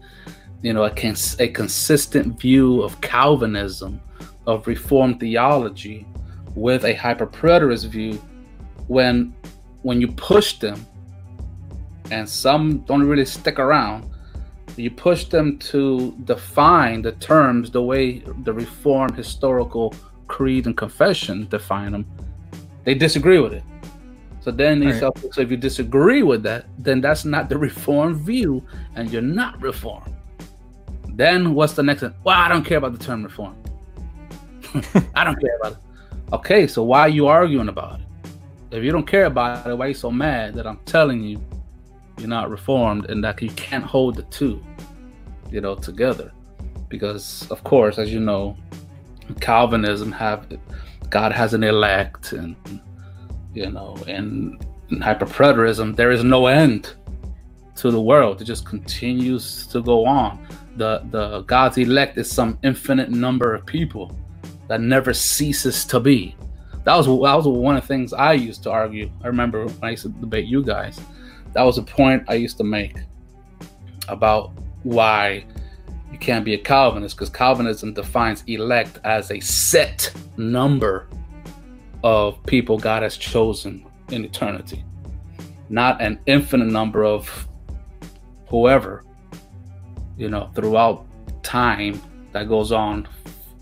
you know, a, cons- a consistent view of Calvinism, of Reformed theology, with a hyperpreterist view, when when you push them, and some don't really stick around, you push them to define the terms the way the Reformed historical creed and confession define them. They disagree with it. So then Right. so if you disagree with that, then that's not the reformed view, and you're not reformed. Then what's the next one? Well, I don't care about the term reform. I don't care about it. Okay, so why are you arguing about it? If you don't care about it, why are you so mad that I'm telling you you're not reformed and that you can't hold the two, you know, together? Because of course, as you know, Calvinism have God has an elect and you know, and in hyperpreterism, there is no end to the world. It just continues to go on. The the God's elect is some infinite number of people that never ceases to be. That was that was one of the things I used to argue. I remember when I used to debate you guys. That was a point I used to make about why you can't be a Calvinist because Calvinism defines elect as a set number of people God has chosen in eternity, not an infinite number of whoever, you know, throughout time that goes on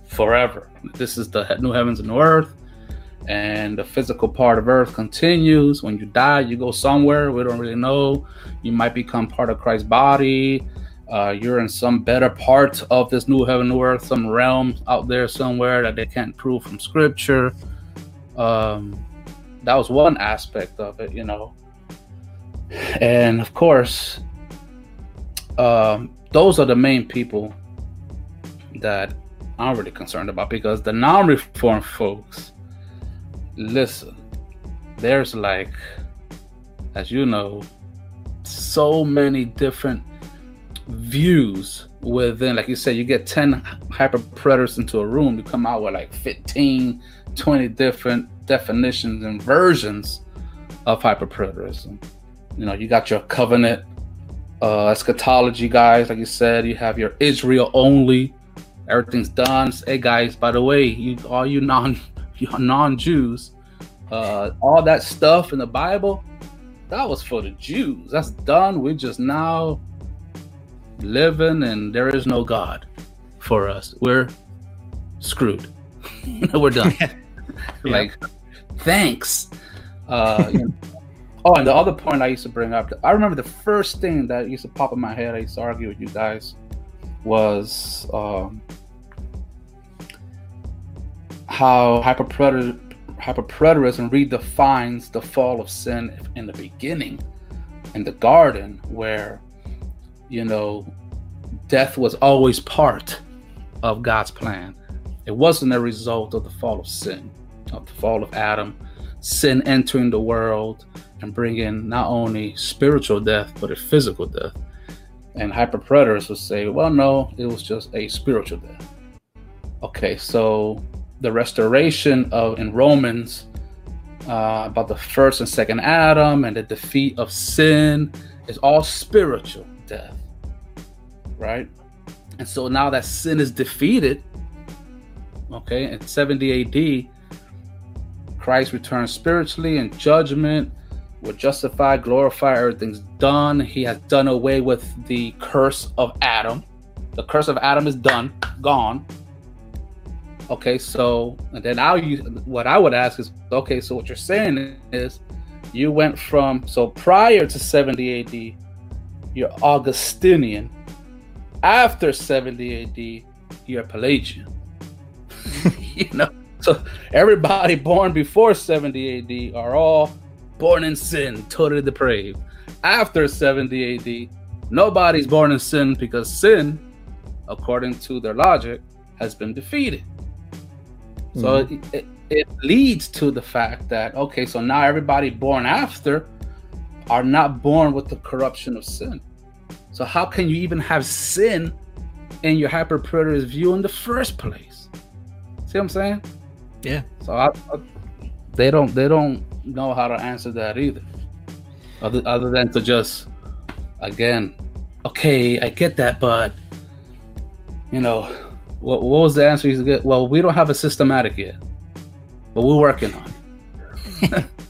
forever. This is the new heavens and new earth, and the physical part of earth continues. When you die, you go somewhere. We don't really know. You might become part of Christ's body. Uh, you're in some better part of this new heaven, new earth, some realm out there somewhere that they can't prove from scripture. Um, that was one aspect of it, you know. And of course, um, those are the main people that I'm really concerned about because the non reformed folks, listen, there's like, as you know, so many different views within, like you said, you get 10 hyper preterists into a room, you come out with like 15, 20 different definitions and versions of hyper preterism. You know, you got your covenant uh, eschatology guys, like you said, you have your Israel only. Everything's done. Hey guys, by the way, you all you non you non-Jews, uh, all that stuff in the Bible, that was for the Jews. That's done. We're just now living, and there is no God for us. We're screwed. We're done. yeah. Like, thanks. Uh, you know, Oh, and the other point I used to bring up, I remember the first thing that used to pop in my head. I used to argue with you guys was um, how hyperpredator, hyperpreterism redefines the fall of sin in the beginning, in the garden, where you know death was always part of God's plan. It wasn't a result of the fall of sin, of the fall of Adam, sin entering the world and bringing not only spiritual death but a physical death. And hyperpreterists would say, well, no, it was just a spiritual death. Okay, so the restoration of in Romans uh, about the first and second Adam and the defeat of sin is all spiritual death, right? And so now that sin is defeated, okay, in 70 AD, Christ returns spiritually in judgment we're justified, glorified, everything's done. He has done away with the curse of Adam. The curse of Adam is done, gone. Okay, so and then now you what I would ask is okay, so what you're saying is you went from so prior to 70 AD, you're Augustinian. After 70 AD, you're Pelagian. you know, so everybody born before 70 AD are all born in sin, totally depraved. After 70 AD, nobody's born in sin because sin, according to their logic, has been defeated. Mm-hmm. So it, it, it leads to the fact that, okay, so now everybody born after are not born with the corruption of sin. So how can you even have sin in your hyper preterist view in the first place? See what I'm saying? Yeah. So I, I, they don't they don't know how to answer that either. Other, other than to just, again, okay, I get that, but you know, what, what was the answer you get? Well, we don't have a systematic yet, but we're working on it.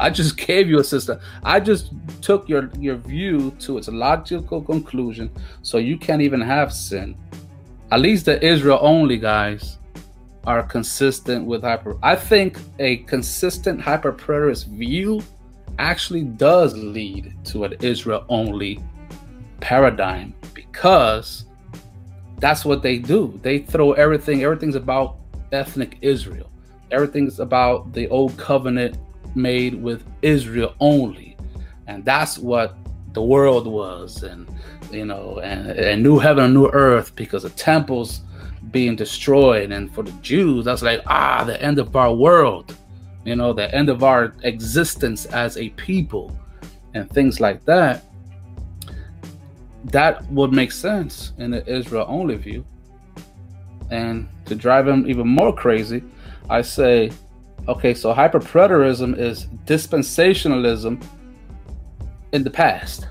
I just gave you a system. I just took your your view to its logical conclusion, so you can't even have sin. At least the Israel only guys are consistent with hyper. I think a consistent hyper preterist view actually does lead to an Israel only paradigm because that's what they do. They throw everything, everything's about ethnic Israel. Everything's about the old covenant made with Israel only. And that's what the world was and you know and, and new heaven and new earth because the temples being destroyed. And for the Jews, that's like, ah, the end of our world, you know, the end of our existence as a people, and things like that. That would make sense in the Israel only view. And to drive them even more crazy, I say, okay, so hyperpreterism is dispensationalism in the past.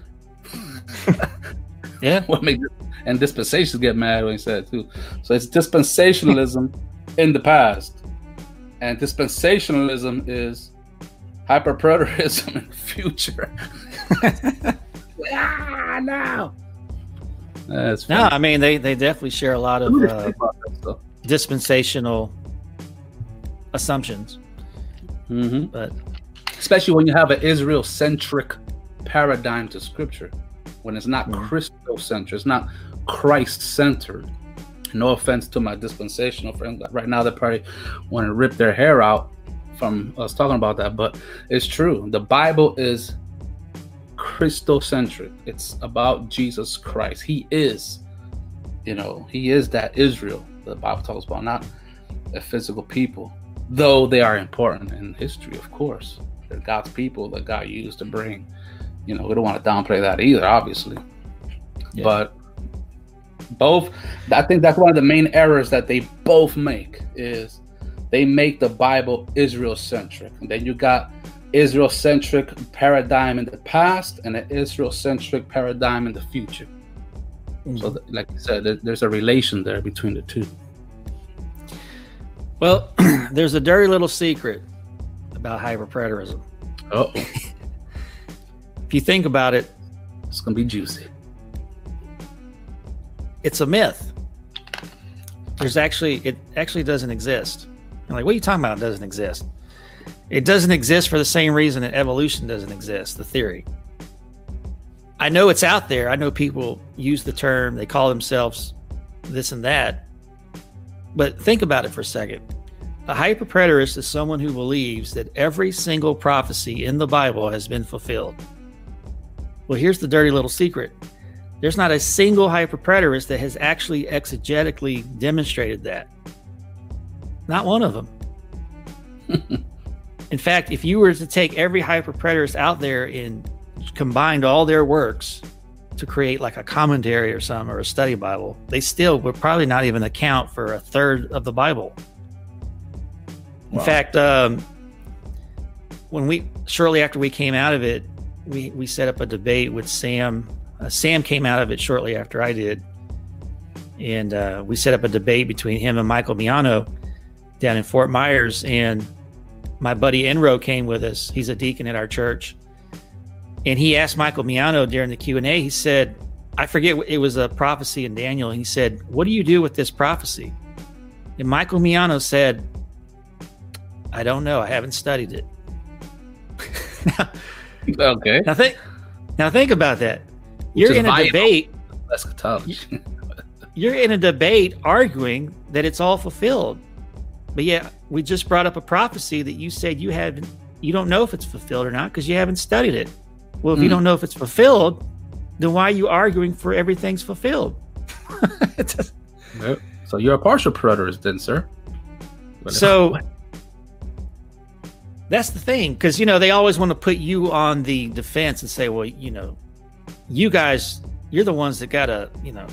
yeah. what makes and dispensations get mad when he said it too. So it's dispensationalism in the past, and dispensationalism is hyperpreterism in the future. ah, no. That's no, I mean they they definitely share a lot of uh, dispensational assumptions. Mm-hmm. But Especially when you have an Israel centric paradigm to scripture, when it's not Mhm. Christocentric, it's not Christ centered. No offense to my dispensational friends. Right now, they probably want to rip their hair out from us talking about that, but it's true. The Bible is Christocentric. It's about Jesus Christ. He is, you know, He is that Israel that the Bible talks about, not a physical people, though they are important in history, of course. They're God's people that God used to bring. You know, we don't want to downplay that either, obviously. Yeah. But both, I think that's one of the main errors that they both make is they make the Bible Israel centric. And then you got Israel centric paradigm in the past and an Israel centric paradigm in the future. So, mm-hmm. like I said, there's a relation there between the two. well, there's a dirty little secret about hyperpreterism. Oh, If you think about it, it's gonna be juicy. it's a myth. There's actually it actually doesn't exist. I'm like, what are you talking about? It doesn't exist. It doesn't exist for the same reason that evolution doesn't exist, the theory. I know it's out there. I know people use the term, they call themselves this and that. But think about it for a second. A hyperpreterist is someone who believes that every single prophecy in the Bible has been fulfilled. Well, here's the dirty little secret there's not a single hyperpreterist that has actually exegetically demonstrated that. Not one of them. In fact, if you were to take every hyperpreterist out there and combined all their works to create like a commentary or some or a study Bible, they still would probably not even account for a third of the Bible. In Wow. fact, um, when we shortly after we came out of it, we we set up a debate with Sam. Uh, Sam came out of it shortly after I did, and uh, we set up a debate between him and Michael Miano down in Fort Myers. And my buddy Enro came with us. He's a deacon at our church, and he asked Michael Miano during the Q and A. He said, "I forget it was a prophecy in Daniel." He said, "What do you do with this prophecy?" And Michael Miano said, "I don't know. I haven't studied it." Okay, Now think, now think about that. You're in a debate. eschatology. You're in a debate arguing that it's all fulfilled, but yeah, we just brought up a prophecy that you said you haven't. You don't know if it's fulfilled or not because you haven't studied it. Well, if you Hmm. don't know if it's fulfilled, then why are you arguing for everything's fulfilled? Yep. So you're a partial preterist, then, sir. So that's the thing because you know they always want to put you on the defense and say well you know you guys you're the ones that gotta you know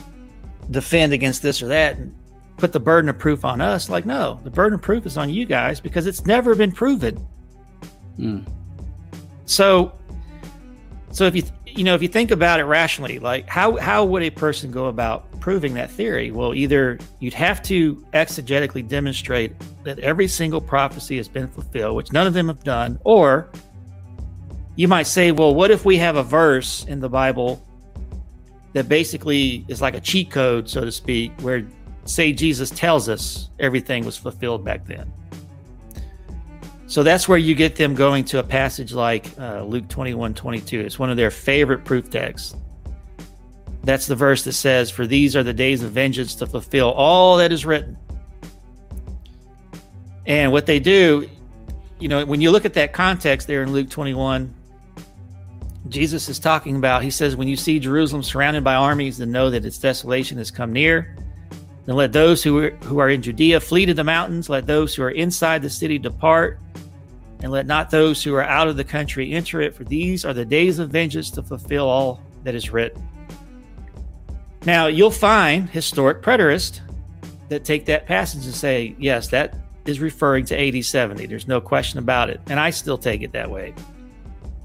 defend against this or that and put the burden of proof on us like no the burden of proof is on you guys because it's never been proven Hmm. so so if you you know if you think about it rationally like how how would a person go about proving that theory well either you'd have to exegetically demonstrate that every single prophecy has been fulfilled which none of them have done or you might say well what if we have a verse in the bible that basically is like a cheat code so to speak where say jesus tells us everything was fulfilled back then so that's where you get them going to a passage like uh, Luke 21 22. It's one of their favorite proof texts. That's the verse that says, For these are the days of vengeance to fulfill all that is written. And what they do, you know, when you look at that context there in Luke 21, Jesus is talking about, he says, When you see Jerusalem surrounded by armies, then know that its desolation has come near. Then let those who are, who are in Judea flee to the mountains. Let those who are inside the city depart and let not those who are out of the country enter it, for these are the days of vengeance to fulfill all that is written. Now, you'll find historic preterists that take that passage and say, yes, that is referring to AD 70. There's no question about it. And I still take it that way.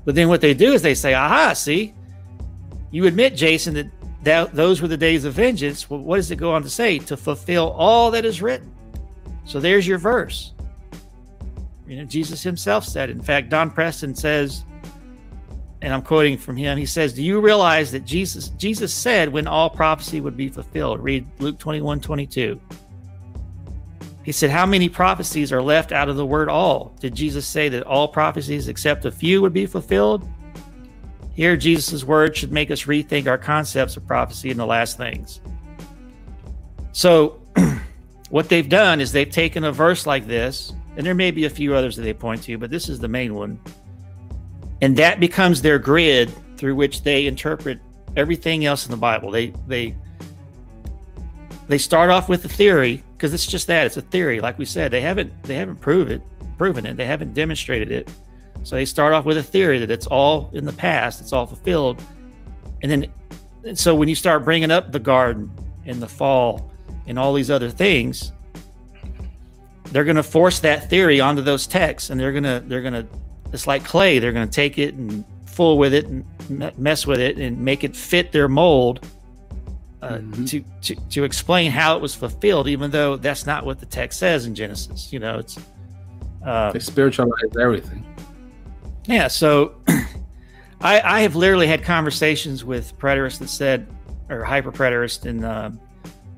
But then what they do is they say, aha, see, you admit, Jason, that, that those were the days of vengeance. Well, what does it go on to say? To fulfill all that is written. So there's your verse. You know, Jesus himself said. In fact, Don Preston says, and I'm quoting from him. He says, "Do you realize that Jesus Jesus said when all prophecy would be fulfilled?" Read Luke 21, 22. he said, How many prophecies are left out of the word all? Did Jesus say that all prophecies except a few would be fulfilled? Here, Jesus' word should make us rethink our concepts of prophecy and the last things. So, what they've done is they've taken a verse like this, and there may be a few others that they point to, but this is the main one. And that becomes their grid through which they interpret everything else in the Bible. They they they start off with a theory because it's just that it's a theory. Like we said, they haven't they haven't proved it, proven it. They haven't demonstrated it. So they start off with a theory that it's all in the past, it's all fulfilled, and then and so when you start bringing up the garden and the fall and all these other things, they're going to force that theory onto those texts, and they're to they're going to it's like clay. They're going to take it and fool with it and mess with it and make it fit their mold uh, mm-hmm. to, to to explain how it was fulfilled, even though that's not what the text says in Genesis. You know, it's uh, they spiritualize everything. Yeah, so I I have literally had conversations with preterists that said, or hyper preterists, and uh,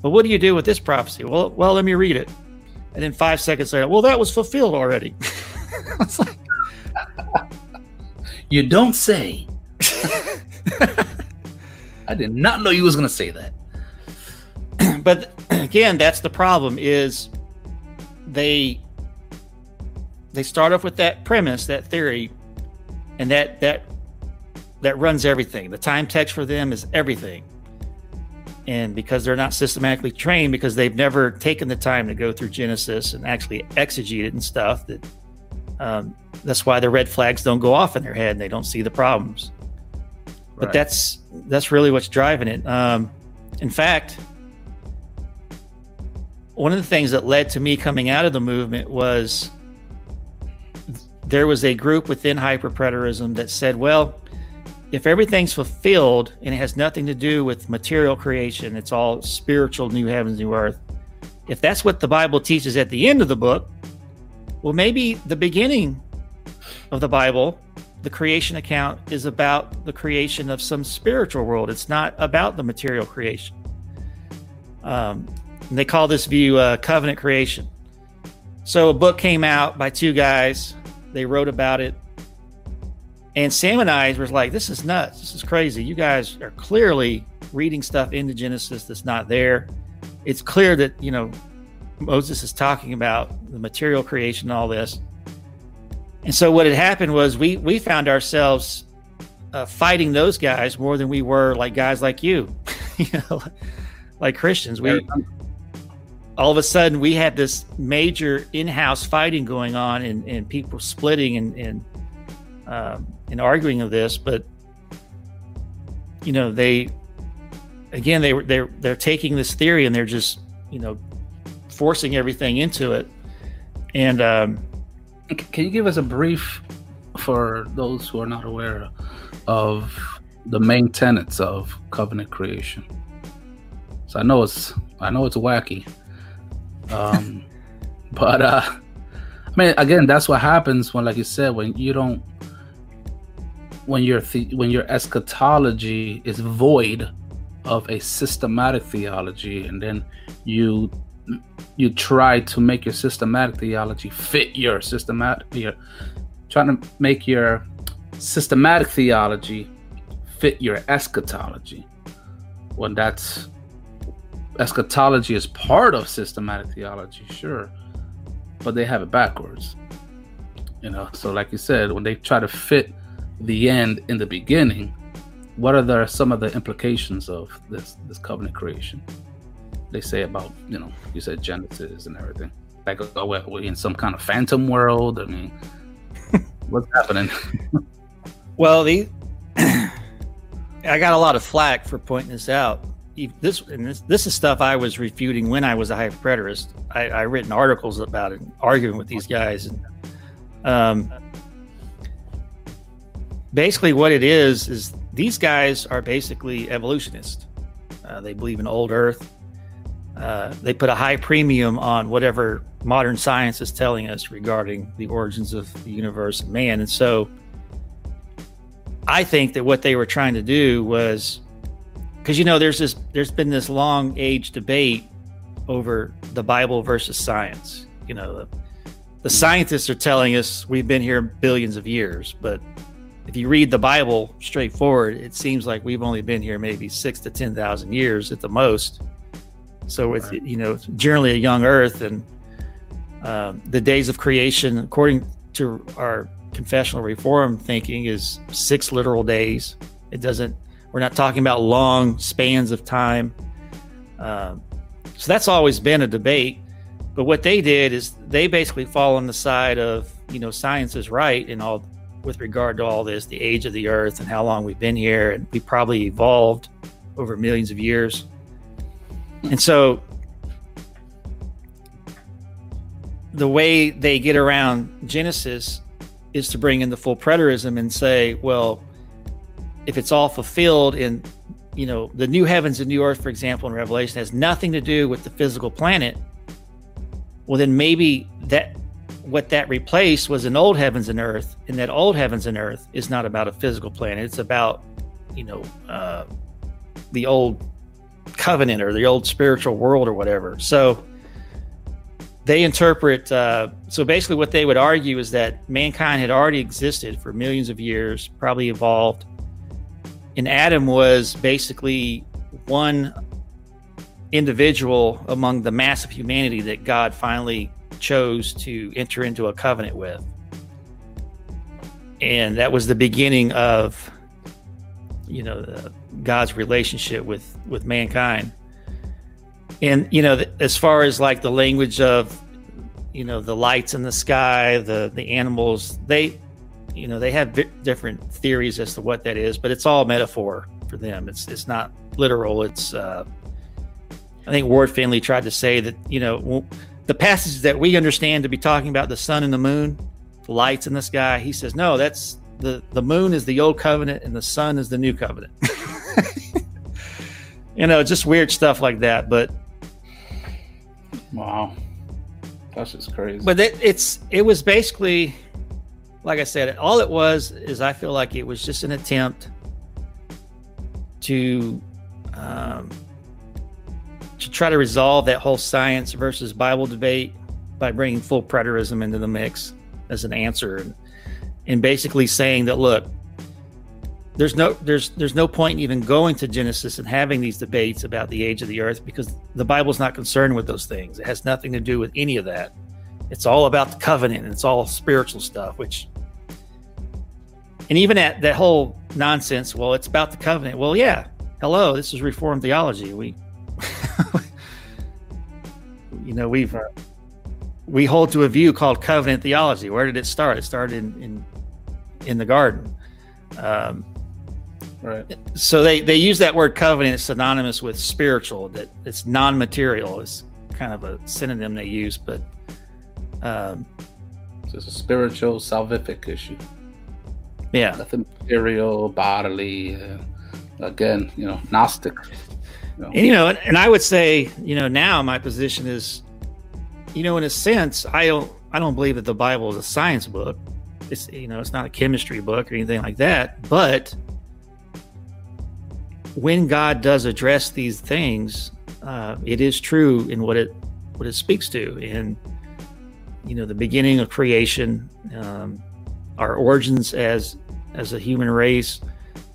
but what do you do with this prophecy? Well, well, let me read it, and then five seconds later, well, that was fulfilled already. it's like you don't say. I did not know you was going to say that. but again, that's the problem is they they start off with that premise, that theory, and that that that runs everything. The time text for them is everything. And because they're not systematically trained, because they've never taken the time to go through Genesis and actually exegete it and stuff, that um, that's why the red flags don't go off in their head and they don't see the problems but right. that's that's really what's driving it. Um, in fact, one of the things that led to me coming out of the movement was there was a group within hyperpreterism that said, well, if everything's fulfilled and it has nothing to do with material creation, it's all spiritual new heavens, new earth. If that's what the Bible teaches at the end of the book, well, maybe the beginning of the Bible the creation account is about the creation of some spiritual world. It's not about the material creation. Um, they call this view uh, covenant creation. So a book came out by two guys. They wrote about it. And Sam and I was like, this is nuts. This is crazy. You guys are clearly reading stuff into Genesis that's not there. It's clear that, you know, Moses is talking about the material creation and all this. And so what had happened was we we found ourselves uh, fighting those guys more than we were like guys like you, you know, like Christians. We all of a sudden we had this major in-house fighting going on and, and people splitting and and, um, and arguing of this, but you know they again they were they're they're taking this theory and they're just you know forcing everything into it and um, can you give us a brief for those who are not aware of the main tenets of covenant creation? So I know it's I know it's wacky, um, but uh, I mean again that's what happens when, like you said, when you don't when your the- when your eschatology is void of a systematic theology, and then you you try to make your systematic theology fit your systematic your trying to make your systematic theology fit your eschatology. When that's eschatology is part of systematic theology sure but they have it backwards you know? So like you said when they try to fit the end in the beginning what are the, some of the implications of this this covenant creation they say about you know you said Genesis and everything. Like are we in some kind of phantom world? I mean, what's happening? well, the I got a lot of flack for pointing this out. This and this, this is stuff I was refuting when I was a hyperpreterist. I, I written articles about it, arguing with these guys, and um, basically what it is is these guys are basically evolutionists. Uh, they believe in old Earth. Uh, they put a high premium on whatever modern science is telling us regarding the origins of the universe and man. And so I think that what they were trying to do was because you know there's this there's been this long age debate over the Bible versus science. You know, the, the scientists are telling us we've been here billions of years, but if you read the Bible straightforward, it seems like we've only been here maybe six to ten thousand years at the most. So it's right. you know generally a young Earth, and uh, the days of creation, according to our confessional reform thinking, is six literal days. It doesn't. We're not talking about long spans of time. Uh, so that's always been a debate. But what they did is they basically fall on the side of you know science is right and all with regard to all this, the age of the Earth and how long we've been here, and we probably evolved over millions of years. And so the way they get around Genesis is to bring in the full preterism and say, well, if it's all fulfilled in, you know, the new heavens and new earth, for example, in Revelation has nothing to do with the physical planet, well, then maybe that what that replaced was an old heavens and earth, and that old heavens and earth is not about a physical planet. It's about, you know, uh, the old covenant or the old spiritual world or whatever. So they interpret. Uh, so basically, what they would argue is that mankind had already existed for millions of years, probably evolved, and Adam was basically one individual among the mass of humanity that God finally chose to enter into a covenant with. And that was the beginning of, you know, the, God's relationship with with mankind. And you know, as far as like the language of, you know, the lights in the sky, the the animals, they, you know, they have different theories as to what that is, but it's all metaphor for them. It's it's not literal. It's uh, I think Ward Fenley tried to say that you know the passages that we understand to be talking about the sun and the moon, the lights in the sky, he says, no, that's the, the moon is the old covenant and the sun is the new covenant. you know, just weird stuff like that. But wow, that's just crazy. But it, it's it was basically, like I said, all it was is I feel like it was just an attempt to um, to try to resolve that whole science versus Bible debate by bringing full preterism into the mix as an answer and, and basically saying that look there's no there's there's no point in even going to Genesis and having these debates about the age of the earth because the Bible's not concerned with those things. It has nothing to do with any of that. It's all about the covenant and it's all spiritual stuff, which and even at that whole nonsense, well, it's about the covenant. Well, yeah. Hello, this is reformed theology. We you know, we've we hold to a view called covenant theology. Where did it start? It started in in, in the garden. Um, right. So they they use that word covenant synonymous with spiritual. That it's non-material. Is kind of a synonym they use, but um, so it's a spiritual salvific issue. Yeah, nothing material, bodily. Uh, again, you know, Gnostic. You know. And, you know, and I would say, you know, now my position is, you know, in a sense, I don't, I don't believe that the Bible is a science book. It's, you know, it's not a chemistry book or anything like that. But when God does address these things, uh, it is true in what it what it speaks to, in you know, the beginning of creation, um, our origins as as a human race,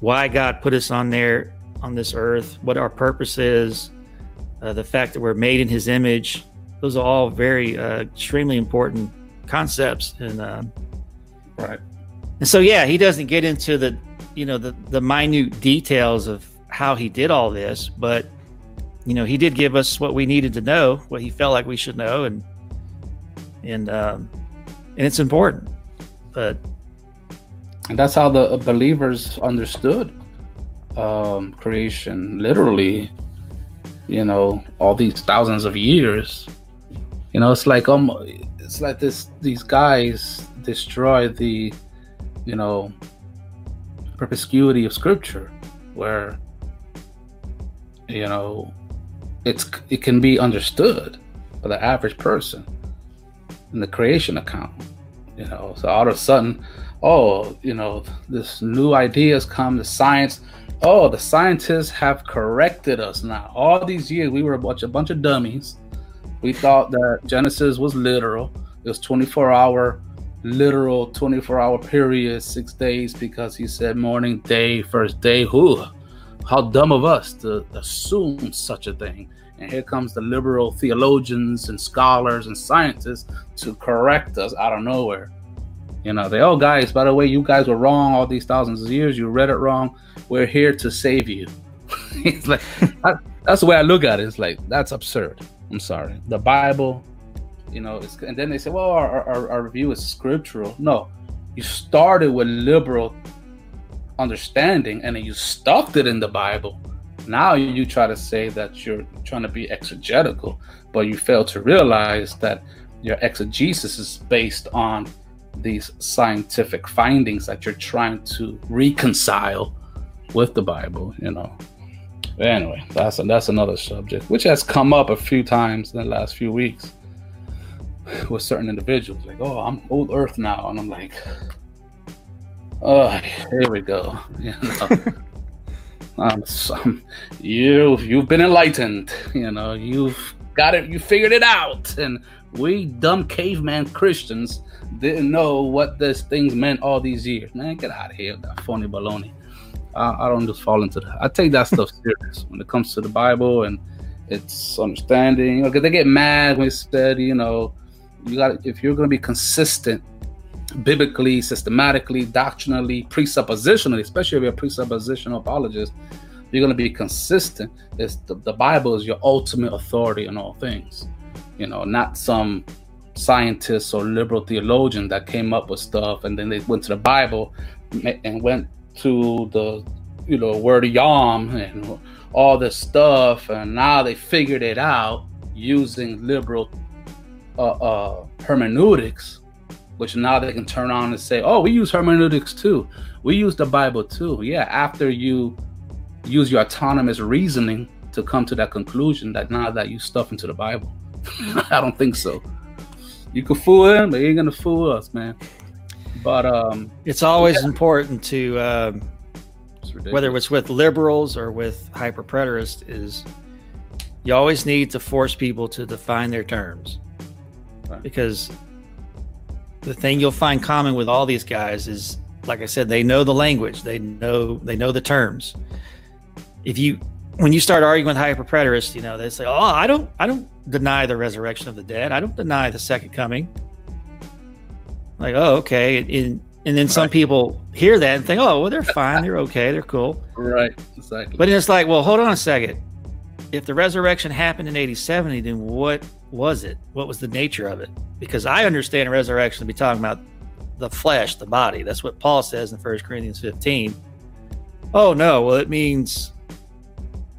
why God put us on there on this earth, what our purpose is, uh, the fact that we're made in His image. Those are all very uh, extremely important concepts, and uh, right. And so, yeah, He doesn't get into the you know the the minute details of how He did all this, but you know He did give us what we needed to know, what He felt like we should know, and and um, and it's important, but. And that's how the believers understood um, creation, literally, you know, all these thousands of years. You know, it's like um, it's like this. These guys destroy the, you know, perspicuity of Scripture, where, you know, it's it can be understood by the average person in the creation account. You know, so all of a sudden, oh, you know, this new ideas come, the science oh, the scientists have corrected us now. All these years we were a bunch a bunch of dummies, We thought that Genesis was literal. It was 24 hour, literal 24 hour period, six days, because he said morning, day, first day. Who? How dumb of us to assume such a thing. And here comes the liberal theologians and scholars and scientists to correct us out of nowhere. You know, they, oh, guys, by the way, you guys were wrong all these thousands of years. You read it wrong. We're here to save you. it's like, that's the way I look at it. It's like, that's absurd. I'm sorry. The Bible, you know, and then they say, well, our, our, our view is scriptural. No, you started with liberal understanding and you stuffed it in the Bible. Now you try to say that you're trying to be exegetical, but you fail to realize that your exegesis is based on these scientific findings that you're trying to reconcile with the Bible, you know. Anyway, that's that's another subject which has come up a few times in the last few weeks with certain individuals. Like, oh, I'm old Earth now, and I'm like, oh, here we go. You know, um, some, you you've been enlightened. You know, you've got it. You figured it out, and we dumb caveman Christians didn't know what this things meant all these years. Man, get out of here with that phony baloney. I, I don't just fall into that. I take that stuff serious when it comes to the Bible and its understanding. Because they get mad when it's said, you know, you got if you're going to be consistent biblically, systematically, doctrinally, presuppositionally, especially if you're a presuppositional apologist, you're going to be consistent. It's the, the Bible is your ultimate authority in all things. You know, not some scientists or liberal theologian that came up with stuff and then they went to the Bible and went to the you know word of Yom and all this stuff, and now they figured it out using liberal uh, uh, hermeneutics, which now they can turn on and say, "Oh, we use hermeneutics too. We use the Bible too." Yeah, after you use your autonomous reasoning to come to that conclusion that now that you stuff into the Bible, I don't think so. You can fool him, but you ain't gonna fool us, man. But um, it's always yeah. important to um, whether it's with liberals or with hyper preterists is you always need to force people to define their terms right. because the thing you'll find common with all these guys is like i said they know the language they know they know the terms if you when you start arguing with hyper preterists you know they say oh i don't i don't deny the resurrection of the dead i don't deny the second coming like, oh, okay. And, and then some right. people hear that and think, oh, well, they're fine. They're okay. They're cool. Right. Exactly. But it's like, well, hold on a second. If the resurrection happened in AD, 70, then what was it? What was the nature of it? Because I understand resurrection to be talking about the flesh, the body. That's what Paul says in 1 Corinthians 15. Oh, no. Well, it means,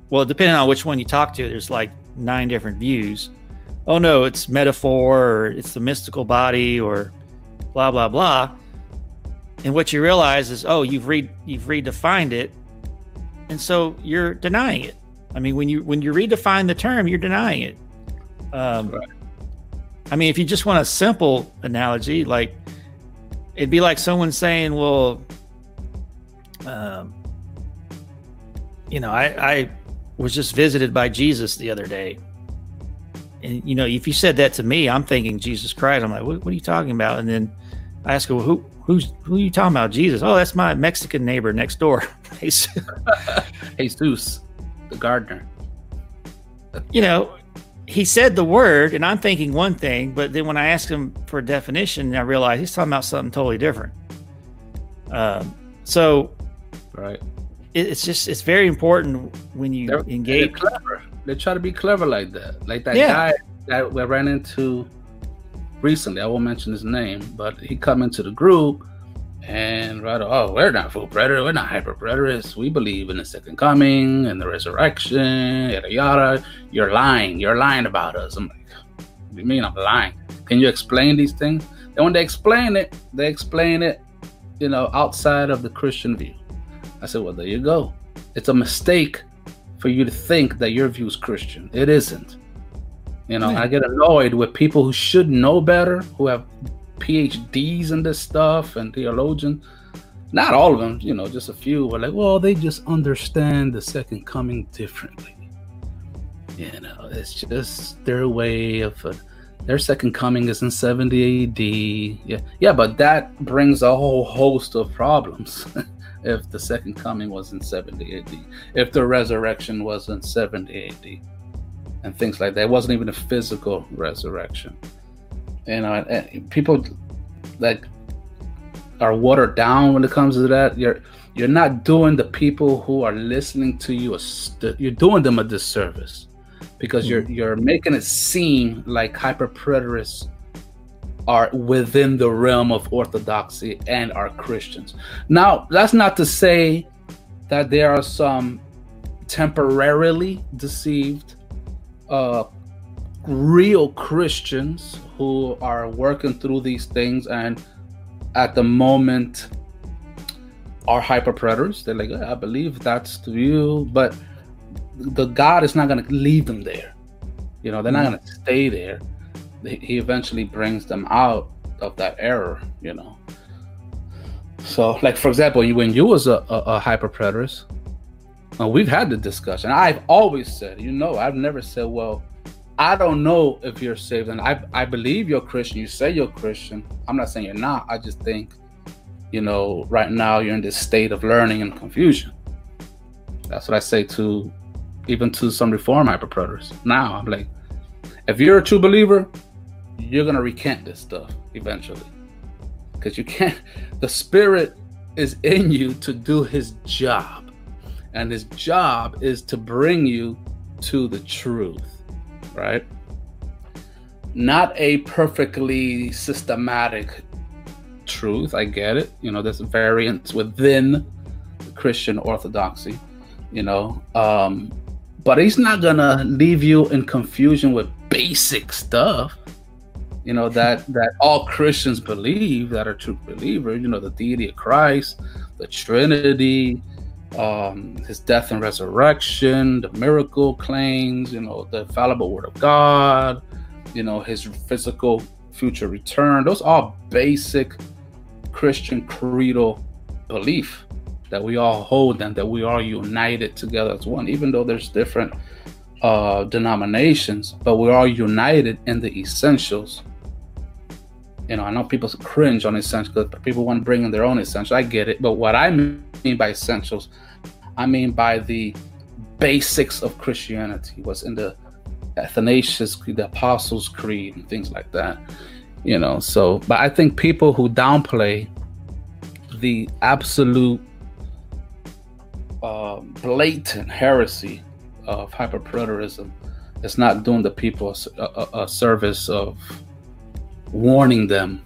well, depending on which one you talk to, there's like nine different views. Oh, no, it's metaphor or it's the mystical body or blah blah blah. And what you realize is, oh, you've re you've redefined it, and so you're denying it. I mean, when you when you redefine the term, you're denying it. Um, right. I mean, if you just want a simple analogy, like it'd be like someone saying, "Well, um, you know, I, I was just visited by Jesus the other day." And you know, if you said that to me, I'm thinking Jesus Christ. I'm like, what, what are you talking about? And then I ask well, who who's who are you talking about? Jesus. Oh, that's my Mexican neighbor next door. Jesus, the gardener. you know, he said the word, and I'm thinking one thing, but then when I ask him for a definition, I realize he's talking about something totally different. Um, so, right, it, it's just it's very important when you they're, engage. They're clever. They try to be clever like that, like that yeah. guy that we ran into recently. I won't mention his name, but he come into the group and right, oh, we're not full preterist, we're not hyper preterists. We believe in the second coming and the resurrection, yada yada. You're lying. You're lying about us. I'm like, what do you mean I'm lying? Can you explain these things? And when they explain it, they explain it, you know, outside of the Christian view. I said, well, there you go. It's a mistake for you to think that your view is Christian. It isn't. You know, I get annoyed with people who should know better, who have PhDs in this stuff and theologians. Not all of them, you know, just a few were like, well, they just understand the second coming differently. You know, it's just their way of uh, their second coming is in 70 AD. Yeah, yeah, but that brings a whole host of problems. if the second coming was in 70 AD, if the resurrection was in 70 AD, and things like that. It wasn't even a physical resurrection. You know, people like are watered down when it comes to that. You're you're not doing the people who are listening to you a st- you're doing them a disservice because mm you're you're making it seem like hyper preterists are within the realm of orthodoxy and are Christians. Now, that's not to say that there are some temporarily deceived uh, real Christians who are working through these things and at the moment are hyper preterists. They're like, I believe that's to you, but the God is not going to leave them there. You know, they're not mm-hmm. going to stay there. He eventually brings them out of that error. You know. So, like for example, when you was a, a, a hyper preterist, well, we've had the discussion. I've always said, you know, I've never said, well, I don't know if you're saved, and I I believe you're Christian. You say you're Christian. I'm not saying you're not. I just think, you know, right now you're in this state of learning and confusion. That's what I say to, even to some reform hyperpreterists. Now I'm like, if you're a true believer, you're gonna recant this stuff eventually, because you can't. The Spirit is in you to do His job, and His job is to bring you to the truth right? Not a perfectly systematic truth. I get it. You know, there's variance within Christian orthodoxy, you know. Um, but he's not gonna leave you in confusion with basic stuff you know that that all christians believe that are true believers you know the deity of christ the trinity um, his death and resurrection, the miracle claims, you know, the fallible word of God, you know, his physical future return. Those are basic Christian creedal belief that we all hold and that we are united together as one, even though there's different uh, denominations, but we are united in the essentials. You know, I know people cringe on essentials, but people want to bring in their own essentials. I get it, but what I mean mean by essentials, I mean by the basics of Christianity, what's in the Athanasius the Apostles' Creed, and things like that. You know, so, but I think people who downplay the absolute uh, blatant heresy of hyperpreterism is not doing the people a, a, a service of warning them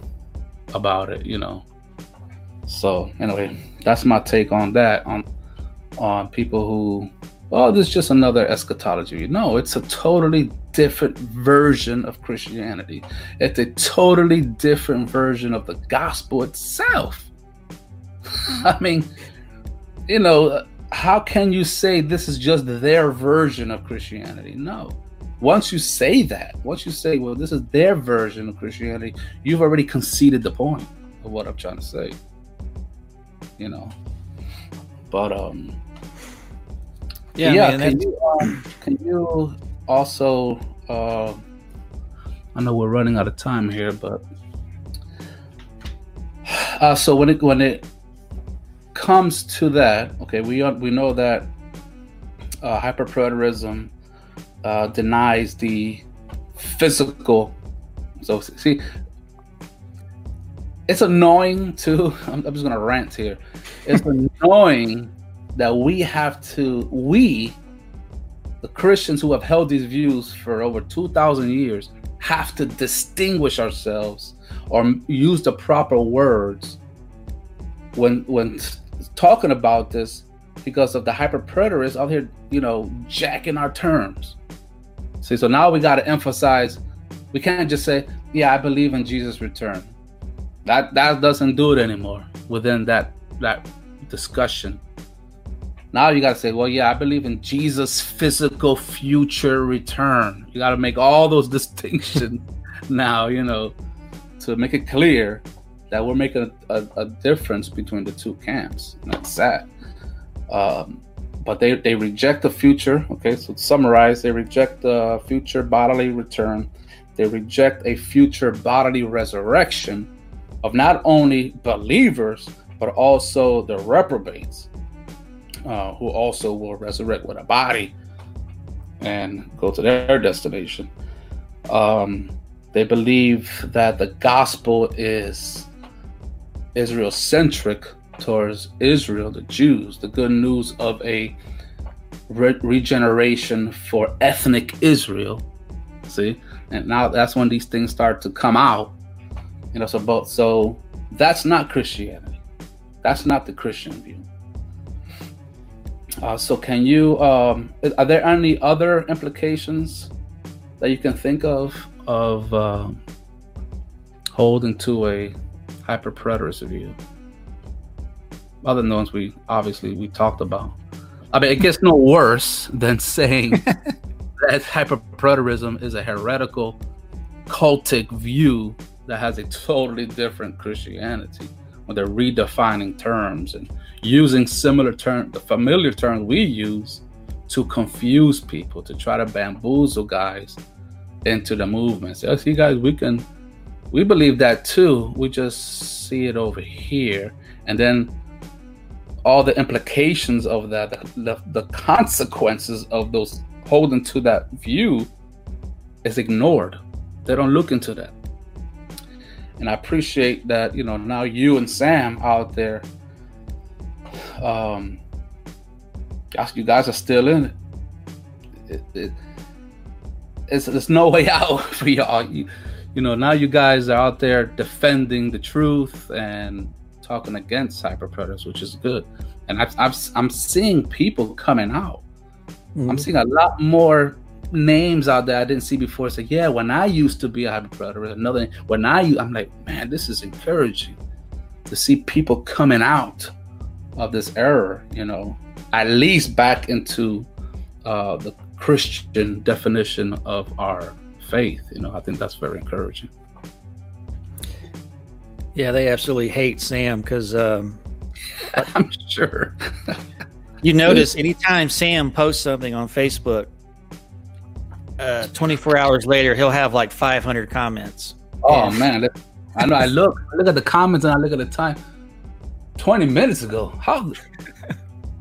about it, you know. So anyway, that's my take on that. On on people who, oh, this is just another eschatology. No, it's a totally different version of Christianity. It's a totally different version of the gospel itself. I mean, you know, how can you say this is just their version of Christianity? No. Once you say that, once you say, well, this is their version of Christianity, you've already conceded the point of what I'm trying to say you know. But um, yeah, yeah. Man, can you um, can you also? Uh, I know we're running out of time here, but uh, so when it when it comes to that, okay, we we know that uh, hyperpreterism uh, denies the physical. So see, it's annoying too. I'm, I'm just gonna rant here. It's annoying that we have to we the Christians who have held these views for over 2,000 years have to distinguish ourselves or use the proper words when when talking about this because of the hyper preterists out here, you know, jacking our terms. See, so now we got to emphasize. We can't just say, "Yeah, I believe in Jesus' return." That that doesn't do it anymore within that that discussion. Now you gotta say, well, yeah, I believe in Jesus' physical future return. You gotta make all those distinctions now, you know, to make it clear that we're making a, a, a difference between the two camps. That's sad. Um, but they, they reject the future. Okay, so to summarize, they reject the future bodily return. They reject a future bodily resurrection of not only believers, but also the reprobates, uh, who also will resurrect with a body and go to their destination. Um, they believe that the gospel is Israel centric towards Israel, the Jews, the good news of a re- regeneration for ethnic Israel. See, and now that's when these things start to come out. You know, so but so that's not Christianity. That's not the Christian view. Uh, so, can you? Um, are there any other implications that you can think of of uh, holding to a hyper preterist view? other than the ones we obviously we talked about. I mean, it gets no worse than saying that hyperpreterism is a heretical, cultic view that has a totally different Christianity when they're redefining terms and using similar terms, the familiar terms we use to confuse people, to try to bamboozle guys into the movement. So, see, guys, we can, we believe that too. We just see it over here. And then all the implications of that, the, the consequences of those holding to that view is ignored. They don't look into that. And I appreciate that, you know, now you and Sam out there, um, you guys are still in it. it, it it's, there's no way out for y'all. You, you know, now you guys are out there defending the truth and talking against hyper preterists, which is good. And I've, I've, I'm seeing people coming out. Mm-hmm. I'm seeing a lot more names out there I didn't see before. Say, yeah, when I used to be a hyper preterist, another when I, I'm like, man, this is encouraging to see people coming out of this error. You know, at least back into uh, the Christian definition of our faith. You know, I think that's very encouraging. Yeah, they absolutely hate Sam because um, I'm sure. you notice anytime Sam posts something on Facebook, uh, 24 hours later he'll have like 500 comments. Oh man, I know. I look, I look at the comments and I look at the time. 20 minutes ago, how?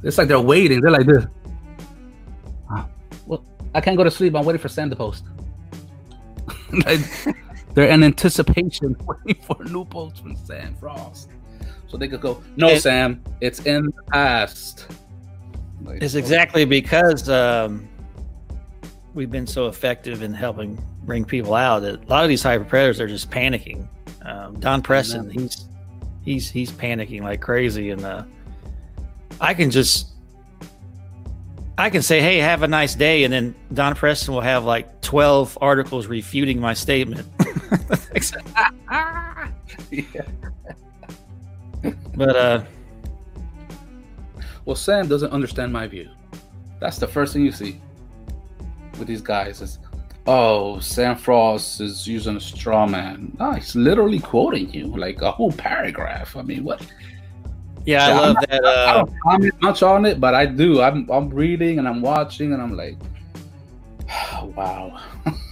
It's like they're waiting. They're like this. Ah, well, I can't go to sleep. I'm waiting for Sam to post. like, they're in anticipation waiting for new posts from Sam Frost. So they could go, no, it, Sam, it's in the past. Like, it's exactly because um, we've been so effective in helping bring people out that a lot of these hyper preterists are just panicking. Um, Don Preston, he's he's he's panicking like crazy, and uh, I can just I can say, "Hey, have a nice day," and then Don Preston will have like twelve articles refuting my statement. yeah. But uh, well, Sam doesn't understand my view. That's the first thing you see with these guys is, oh, Sam Frost is using a straw man. No, he's literally quoting you like a whole paragraph. I mean, what? Yeah, I love that. Uh, I don't comment much on it, but I do. I'm I'm reading and I'm watching and I'm like, wow.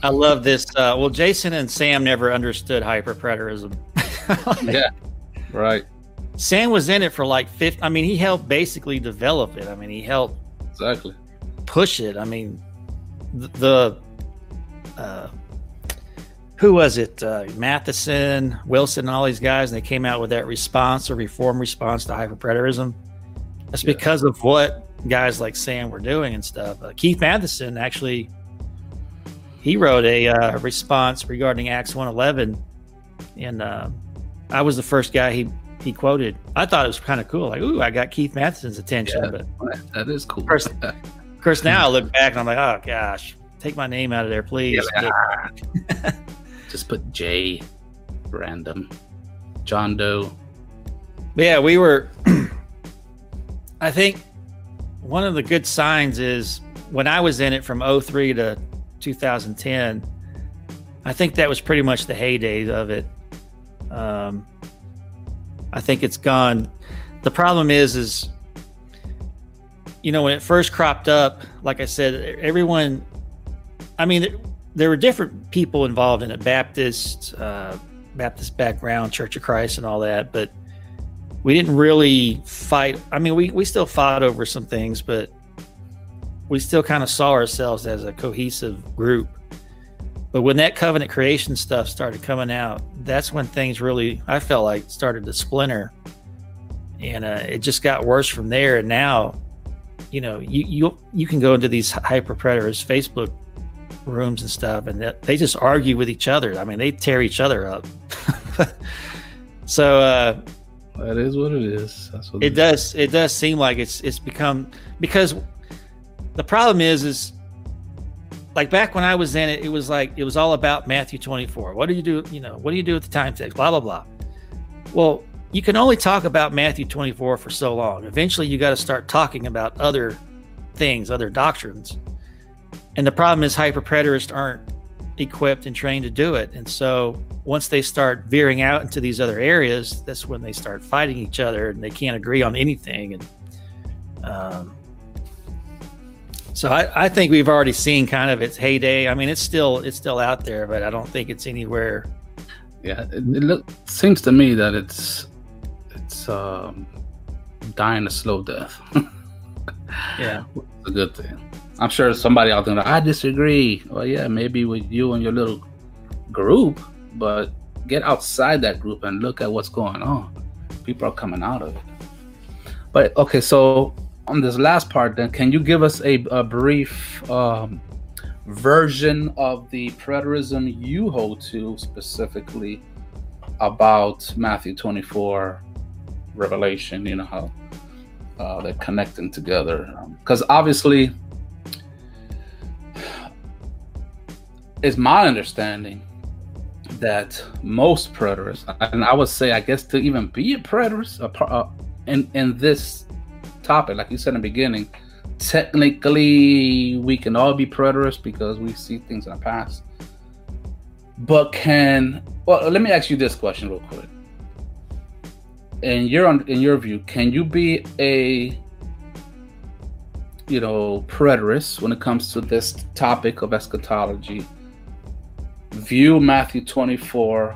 I love this. Uh, well, Jason and Sam never understood hyperpreterism. like, yeah, right. Sam was in it for like fifth. I mean, he helped basically develop it. I mean, he helped exactly push it. I mean, the, uh, who was it? Uh, Mathison, Wilson, and all these guys, and they came out with that response, or reform response to hyperpreterism. That's yeah. because of what guys like Sam were doing and stuff. Uh, Keith Mathison actually he wrote a uh, response regarding Acts 111, and uh, I was the first guy he he quoted. I thought it was kind of cool. Like, ooh, I got Keith Mathison's attention. Yeah, but that is cool. Course, of course, now I look back and I'm like, oh gosh, take my name out of there, please. Yeah, Just put J, random, John Doe. But yeah, we were. I think one of the good signs is when I was in it from 03 to 2010. I think that was pretty much the heyday of it. Um, I think it's gone. The problem is, is you know, when it first cropped up, like I said, everyone, I mean, there were different people involved in it Baptist, uh, Baptist background, Church of Christ, and all that, but we didn't really fight. I mean, we, we still fought over some things, but we still kind of saw ourselves as a cohesive group. But when that covenant creation stuff started coming out, that's when things really, I felt like, started to splinter. And uh, it just got worse from there. And now, you know, you you you can go into these hyper preterists Facebook rooms and stuff, and they just argue with each other. I mean, they tear each other up. so uh, that is what it is. That's what it, it does. It does seem like it's it's become because the problem is is like back when I was in it, it was like it was all about Matthew 24. What do you do? You know, what do you do with the time text? Blah blah blah. Well, you can only talk about Matthew 24 for so long. Eventually, you got to start talking about other things, other doctrines. And the problem is, hyper preterists aren't equipped and trained to do it. And so, once they start veering out into these other areas, that's when they start fighting each other and they can't agree on anything. And um, so, I, I think we've already seen kind of its heyday. I mean, it's still it's still out there, but I don't think it's anywhere. Yeah, it, it seems to me that it's it's um, dying a slow death. yeah, it's a good thing. I'm sure somebody out there, I disagree. Well, yeah, maybe with you and your little group, but get outside that group and look at what's going on. People are coming out of it. But okay, so on this last part, then, can you give us a, a brief um, version of the preterism you hold to specifically about Matthew 24 Revelation, you know, how uh, they're connecting together. Because um, obviously, it's my understanding that most preterists, and I would say, I guess, to even be a preterist uh, in, in this topic, like you said in the beginning, technically we can all be preterists because we see things in the past. But can, well, let me ask you this question real quick in your in your view, can you be a you know preterist when it comes to this topic of eschatology? View Matthew 24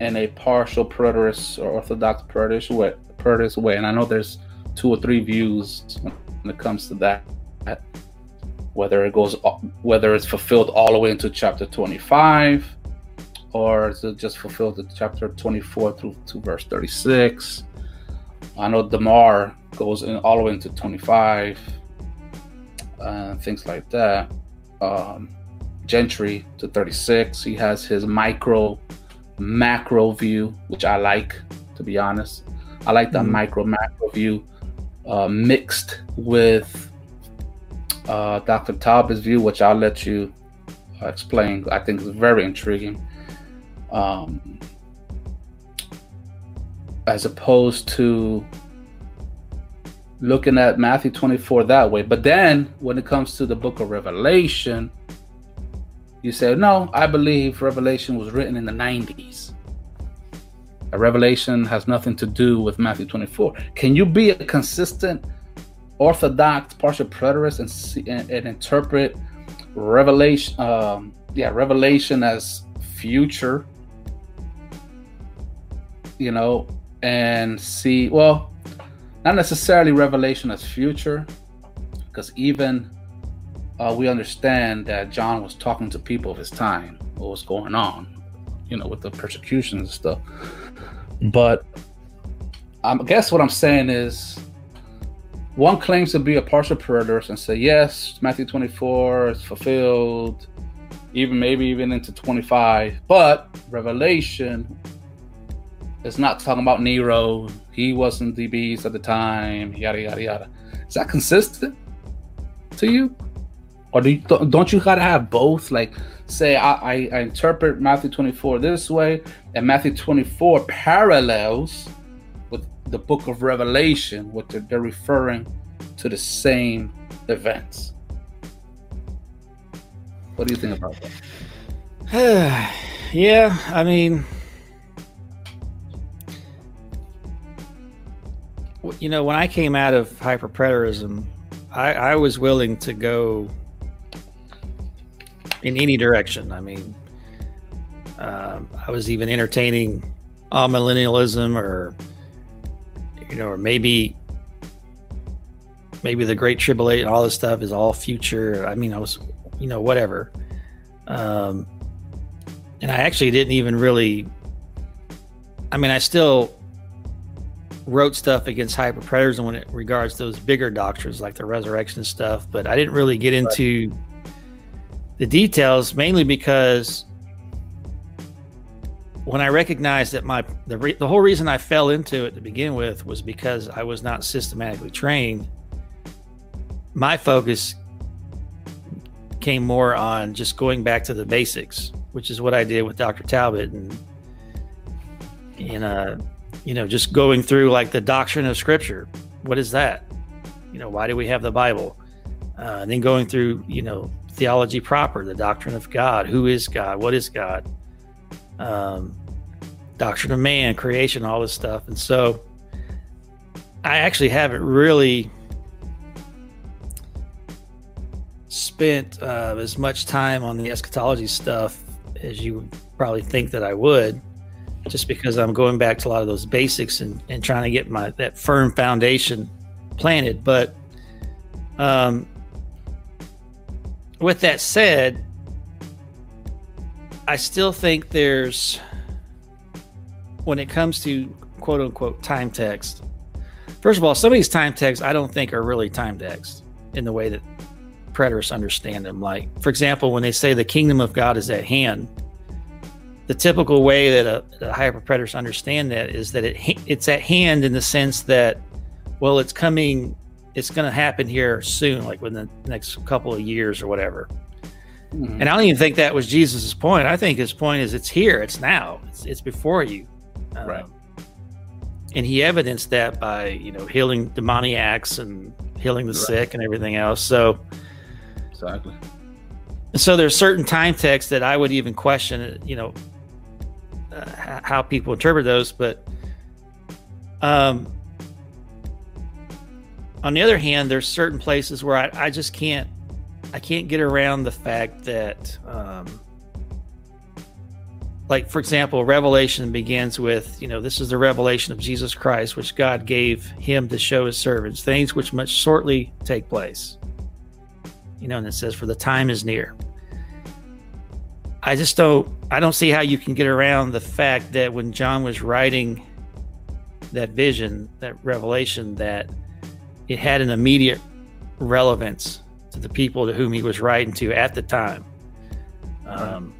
in a partial preterist or orthodox preterist way, preterist way, and I know there's two or three views when it comes to that. Whether it goes, whether it's fulfilled all the way into chapter 25, or is it just fulfilled at chapter 24 through to verse 36? I know DeMar goes in all the way into 25 and things like that. Um, Gentry to 36. He has his micro, macro view, which I like, to be honest. I like that mm-hmm. micro, macro view uh, mixed with uh, Dr. Talbot's view, which I'll let you uh, explain. I think is very intriguing um, as opposed to looking at Matthew 24 that way. But then when it comes to the book of Revelation, you say, no, I believe Revelation was written in the 90s. A Revelation has nothing to do with Matthew 24. Can you be a consistent Orthodox partial preterist and, see, and, and interpret Revelation, um, yeah, Revelation as future you know, and see, well, not necessarily revelation as future, because even uh, we understand that John was talking to people of his time, what was going on, you know, with the persecutions and stuff. But I guess what I'm saying is one claims to be a partial preterist and say, yes, Matthew 24 is fulfilled, even maybe even into 25, but Revelation it's not talking about Nero. He wasn't the beast at the time. Yada yada yada. Is that consistent to you, or do you, don't you gotta have both? Like, say I, I, I interpret Matthew 24 this way, and Matthew 24 parallels with the Book of Revelation, what they're, they're referring to the same events. What do you think about that? yeah, I mean you know, when I came out of hyperpreterism, I, I was willing to go in any direction. I mean, um, I was even entertaining millennialism or you know, or maybe maybe the Great Tribulation, all this stuff is all future. I mean, I was, you know, whatever. Um, and I actually didn't even really. I mean, I still wrote stuff against hyper preterists when it regards those bigger doctrines like the resurrection stuff, but I didn't really get into the details mainly because when I recognized that my the re, the whole reason I fell into it to begin with was because I was not systematically trained. My focus came more on just going back to the basics, which is what I did with Dr. Talbot and and uh, you know just going through like the doctrine of Scripture. What is that? You know, why do we have the Bible? Uh, and then going through you know theology proper, the doctrine of God. Who is God? What is God? um, doctrine of man, creation, all this stuff. And so I actually haven't really spent uh, as much time on the eschatology stuff as you would probably think that I would, just because I'm going back to a lot of those basics and, and trying to get my that firm foundation planted. But um, with that said, I still think there's, when it comes to quote unquote time text, first of all, some of these time texts I don't think are really time text in the way that preterists understand them. Like, for example, when they say the kingdom of God is at hand, the typical way that a, a hyper preterist understand that is that it it's at hand in the sense that, well, it's coming, it's going to happen here soon, like within the next couple of years or whatever. Mm-hmm. And I don't even think that was Jesus's point. I think his point is it's here, it's now, it's, it's before you. Um, right. And he evidenced that by, you know, healing demoniacs and healing the right. sick and everything else. So, exactly. So there's certain time texts that I would even question, you know, uh, how people interpret those. But um, on the other hand, there's certain places where I, I just can't I can't get around the fact that, um, like for example, Revelation begins with, you know, this is the revelation of Jesus Christ, which God gave him to show his servants things which must shortly take place. You know, and it says, "For the time is near." I just don't, I don't see how you can get around the fact that when John was writing that vision, that revelation, that it had an immediate relevance to the people to whom he was writing to at the time. Um,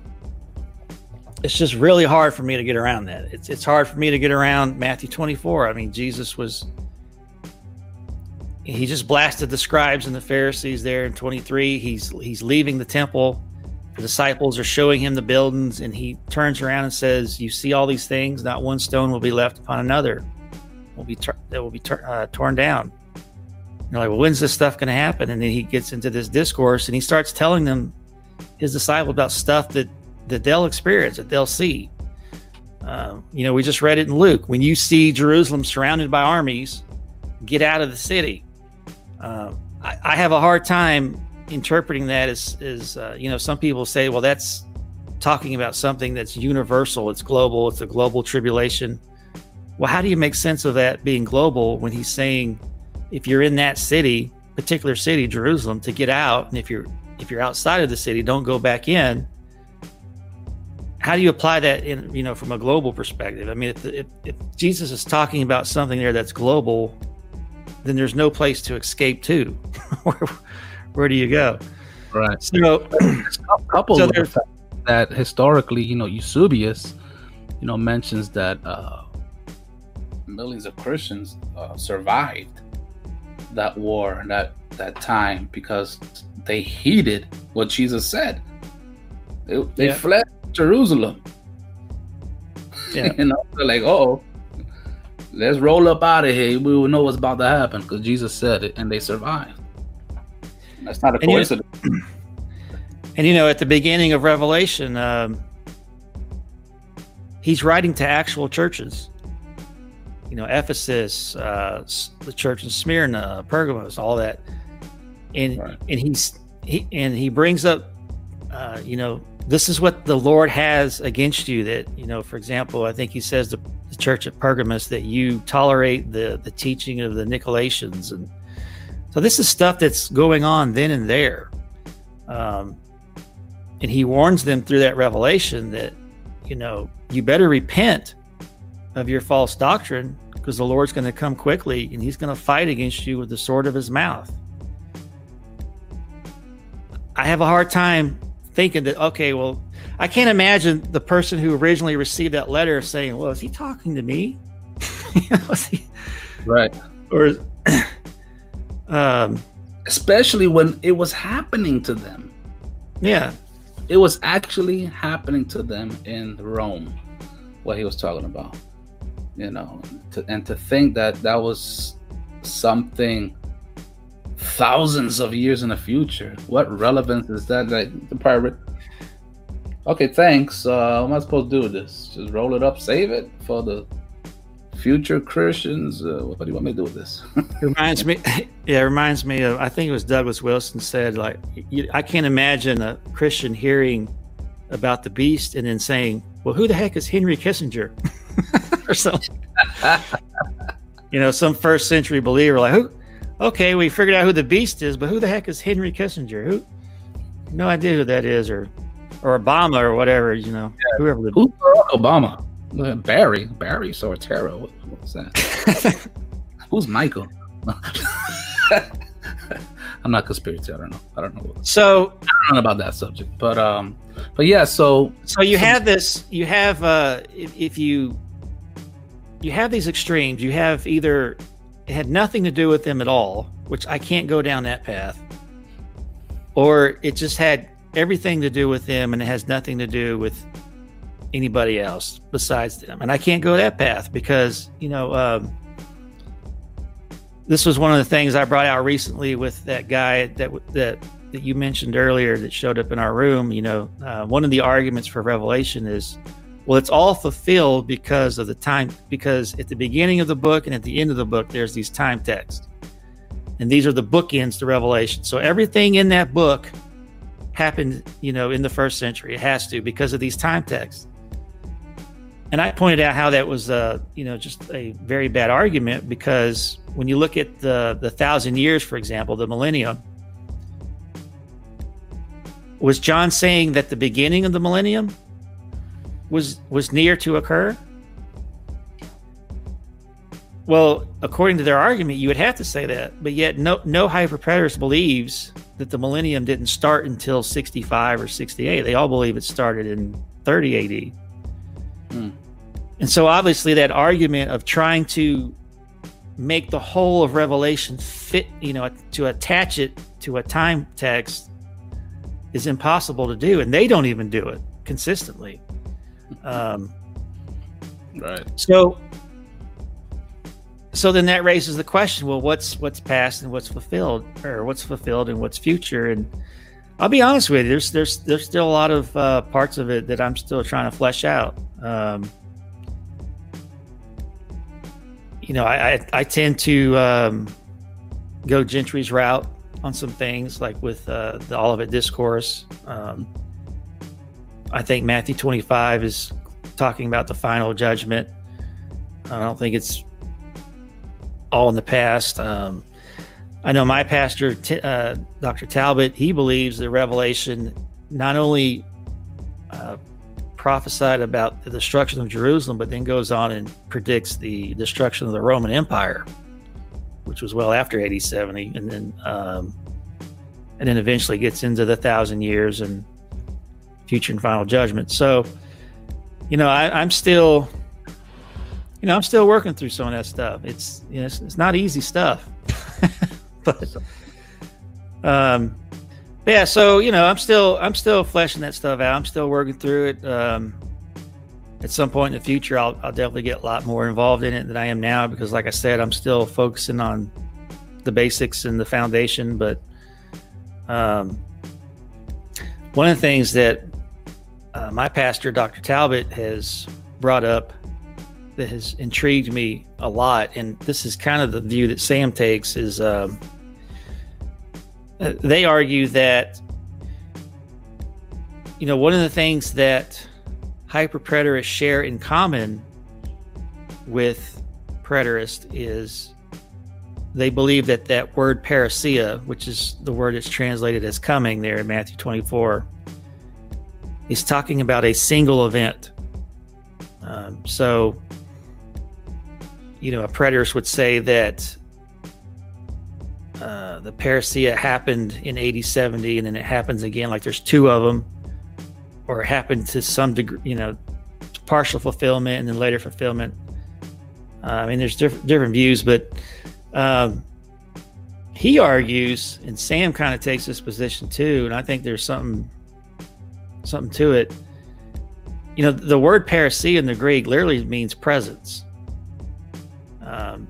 it's just really hard for me to get around that. It's it's hard for me to get around Matthew 24. I mean, Jesus was he just blasted the scribes and the Pharisees there in 23. He's he's leaving the temple. The disciples are showing him the buildings, and he turns around and says, "You see all these things? Not one stone will be left upon another. Will be that will be uh, torn down." You're like, well, when's this stuff going to happen? And then he gets into this discourse and he starts telling them, his disciples, about stuff that that they'll experience, that they'll see. Uh, you know, we just read it in Luke. When you see Jerusalem surrounded by armies, get out of the city. Uh, I, I, have a hard time interpreting that as, as uh, you know, some people say, well, that's talking about something that's universal, it's global, it's a global tribulation. Well, how do you make sense of that being global when he's saying if you're in that city, particular city, Jerusalem, to get out, and if you're if you're outside of the city, don't go back in. How do you apply that in you know from a global perspective? I mean, if, if, if Jesus is talking about something there that's global, then there's no place to escape to. where, do you go? Right. So, coupled so that historically, you know, Eusebius, you know, mentions that uh, millions of Christians uh, survived that war and that that time because they heeded what Jesus said. They, they yeah. fled Jerusalem. Yeah. you know, they're like, oh, let's roll up out of here. We will know what's about to happen because Jesus said it, and they survived. That's not a and coincidence. You know, and you know, at the beginning of Revelation, um, he's writing to actual churches you know, Ephesus, uh, the church in Smyrna, Pergamos, all that. and right. and he's he and he brings up, uh, you know, this is what the Lord has against you. That you know, for example, I think he says to the church at Pergamus that you tolerate the the teaching of the Nicolaitans, and so this is stuff that's going on then and there. Um, and he warns them through that revelation that you know you better repent of your false doctrine because the Lord's going to come quickly and he's going to fight against you with the sword of his mouth. I have a hard time thinking that, okay, well, I can't imagine the person who originally received that letter saying, well, is he talking to me? he... right. Or, um, especially when it was happening to them. Yeah. It was actually happening to them in Rome, what he was talking about. You know, to, and to think that that was something thousands of years in the future. What relevance is that? Like the pirate. Okay, thanks. Uh, what am I supposed to do with this? Just roll it up, save it for the future Christians. Uh, what do you want me to do with this? reminds me, yeah, it reminds me of. I think it was Douglas Wilson said, like, you, I can't imagine a Christian hearing about the beast and then saying, "Well, who the heck is Henry Kissinger?" or something. you know, some first century believer like, who? Okay, we figured out who the beast is, but who the heck is Henry Kissinger? Who? No idea who that is, or or Obama or whatever. You know, yeah. whoever. The, Who's Obama? Uh, Barry, Barry. What, what's that? Who's Michael? I'm not conspiracy. I don't know. I don't know. So I don't know about that subject, but um, but yeah. So so you have this. You have uh, if, if you you have these extremes. You have either it had nothing to do with them at all, which I can't go down that path, or it just had everything to do with them and it has nothing to do with anybody else besides them. And I can't go that path because, you know, um, this was one of the things I brought out recently with that guy that that that you mentioned earlier that showed up in our room. You know, uh, one of the arguments for Revelation is well, it's all fulfilled because of the time, because at the beginning of the book and at the end of the book, there's these time texts. And these are the bookends to Revelation. So everything in that book happened, you know, in the first century. It has to because of these time texts. And I pointed out how that was, uh, you know, just a very bad argument because when you look at the the thousand years, for example, the millennium, was John saying that the beginning of the millennium was was near to occur? Well, according to their argument, you would have to say that, but yet no no hyperpreterist believes that the millennium didn't start until 65 or 68. They all believe it started in 30 AD. Hmm. And so obviously that argument of trying to make the whole of Revelation fit, you know, to attach it to a time text is impossible to do, and they don't even do it consistently. Um, right. So, so then that raises the question: Well, what's what's past and what's fulfilled, or what's fulfilled and what's future? And I'll be honest with you, there's there's there's still a lot of uh, parts of it that I'm still trying to flesh out. Um, you know, I I, I tend to um, go Gentry's route on some things, like with uh, the Olivet Discourse. Um, I think Matthew 25 is talking about the final judgment. I don't think it's all in the past. Um, I know my pastor, uh, Dr. Talbot, he believes the Revelation not only uh, prophesied about the destruction of Jerusalem, but then goes on and predicts the destruction of the Roman Empire, which was well after AD 70, and then um, and then eventually gets into the thousand years and future and final judgment. So, you know, I, am still, you know, I'm still working through some of that stuff. It's, you know, it's, it's not easy stuff, but, um, yeah. So, you know, I'm still, I'm still fleshing that stuff out. I'm still working through it. Um, at some point in the future, I'll, I'll definitely get a lot more involved in it than I am now because, like I said, I'm still focusing on the basics and the foundation. But um, one of the things that uh, my pastor, Dr. Talbot, has brought up that has intrigued me a lot, and this is kind of the view that Sam takes is um, they argue that you know one of the things that hyperpreterists share in common with preterists is they believe that that word parousia, which is the word that's translated as coming there in Matthew 24, is talking about a single event. Um, so, you know, a preterist would say that uh, the parousia happened in AD 70 and then it happens again, like there's two of them, or it happened to some degree, you know, partial fulfillment and then later fulfillment. Uh, I mean, there's different different views, but um, he argues, and Sam kind of takes this position too, and I think there's something something to it. You know, the word parousia in the Greek literally means presence. Um,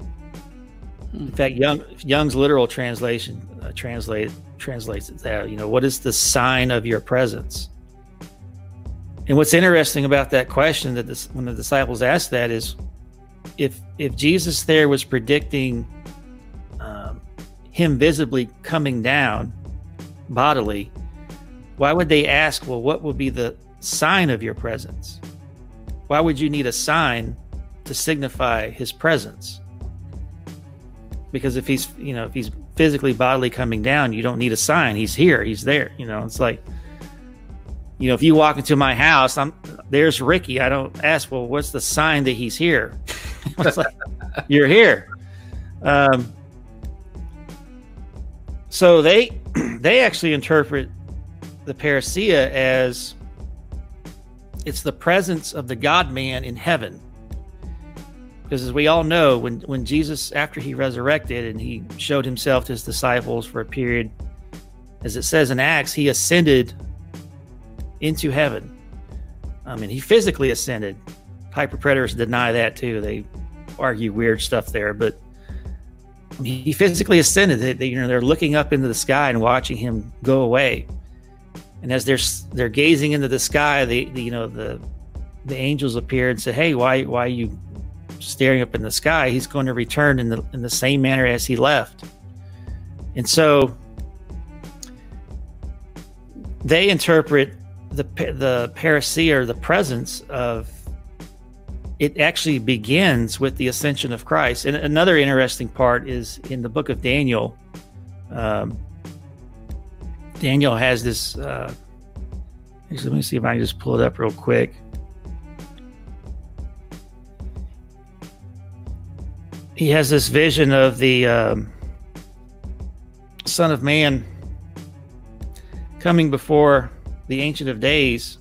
in fact, Young, Young's literal translation uh, translate, translates it that. You know, what is the sign of your presence? And what's interesting about that question that this, when the disciples asked that is, if if Jesus there was predicting um, him visibly coming down bodily, why would they ask, well, what would be the sign of your presence? Why would you need a sign to signify his presence? Because if he's, you know, if he's physically bodily coming down, you don't need a sign. He's here. He's there. You know, it's like, you know, if you walk into my house, I'm there's Ricky. I don't ask, well, what's the sign that he's here? like, you're here. Um, so they they actually interpret the parousia as it's the presence of the God man in heaven. Because as we all know, when, when Jesus, after he resurrected and he showed himself to his disciples for a period, as it says in Acts, he ascended into heaven. I mean, he physically ascended. Hyperpreterists deny that too. They argue weird stuff there, but he physically ascended. They, they, you know, they're looking up into the sky and watching him go away and as they're they're gazing into the sky, the, the you know the the angels appear and say, "Hey, why why you staring up in the sky? He's going to return in the in the same manner as he left." And so they interpret the the parousia or the presence of it actually begins with the ascension of Christ. And another interesting part is in the book of Daniel. Um, Daniel has this. Uh, actually, let me see if I can just pull it up real quick. He has this vision of the um, Son of Man coming before the Ancient of Days.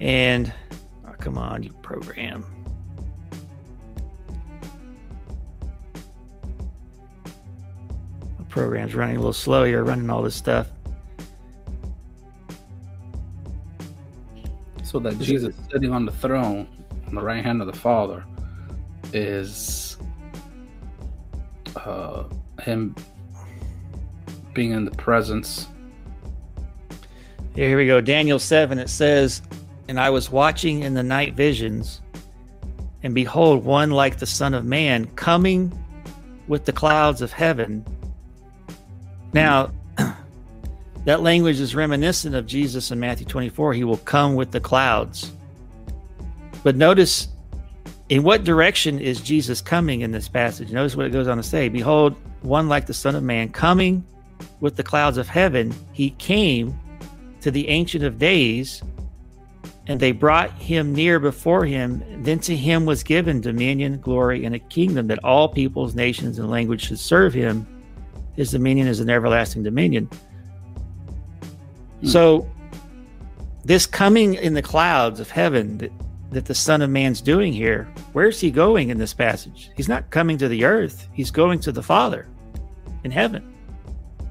And, oh, come on, you program. The program's running a little slow here, running all this stuff. So that Jesus sitting on the throne the right hand of the Father is uh, him being in the presence. Here we go. Daniel 7, it says, And I was watching in the night visions, and behold, one like the Son of Man coming with the clouds of heaven now, that language is reminiscent of Jesus in Matthew 24. He will come with the clouds. But notice in what direction is Jesus coming in this passage? Notice what it goes on to say Behold, one like the Son of Man coming with the clouds of heaven. He came to the Ancient of Days, and they brought him near before him. Then to him was given dominion, glory, and a kingdom that all peoples, nations, and languages should serve him. His dominion is an everlasting dominion. Hmm. So, this coming in the clouds of heaven that, that the Son of Man's doing here, where's he going in this passage? He's not coming to the earth, he's going to the Father in heaven.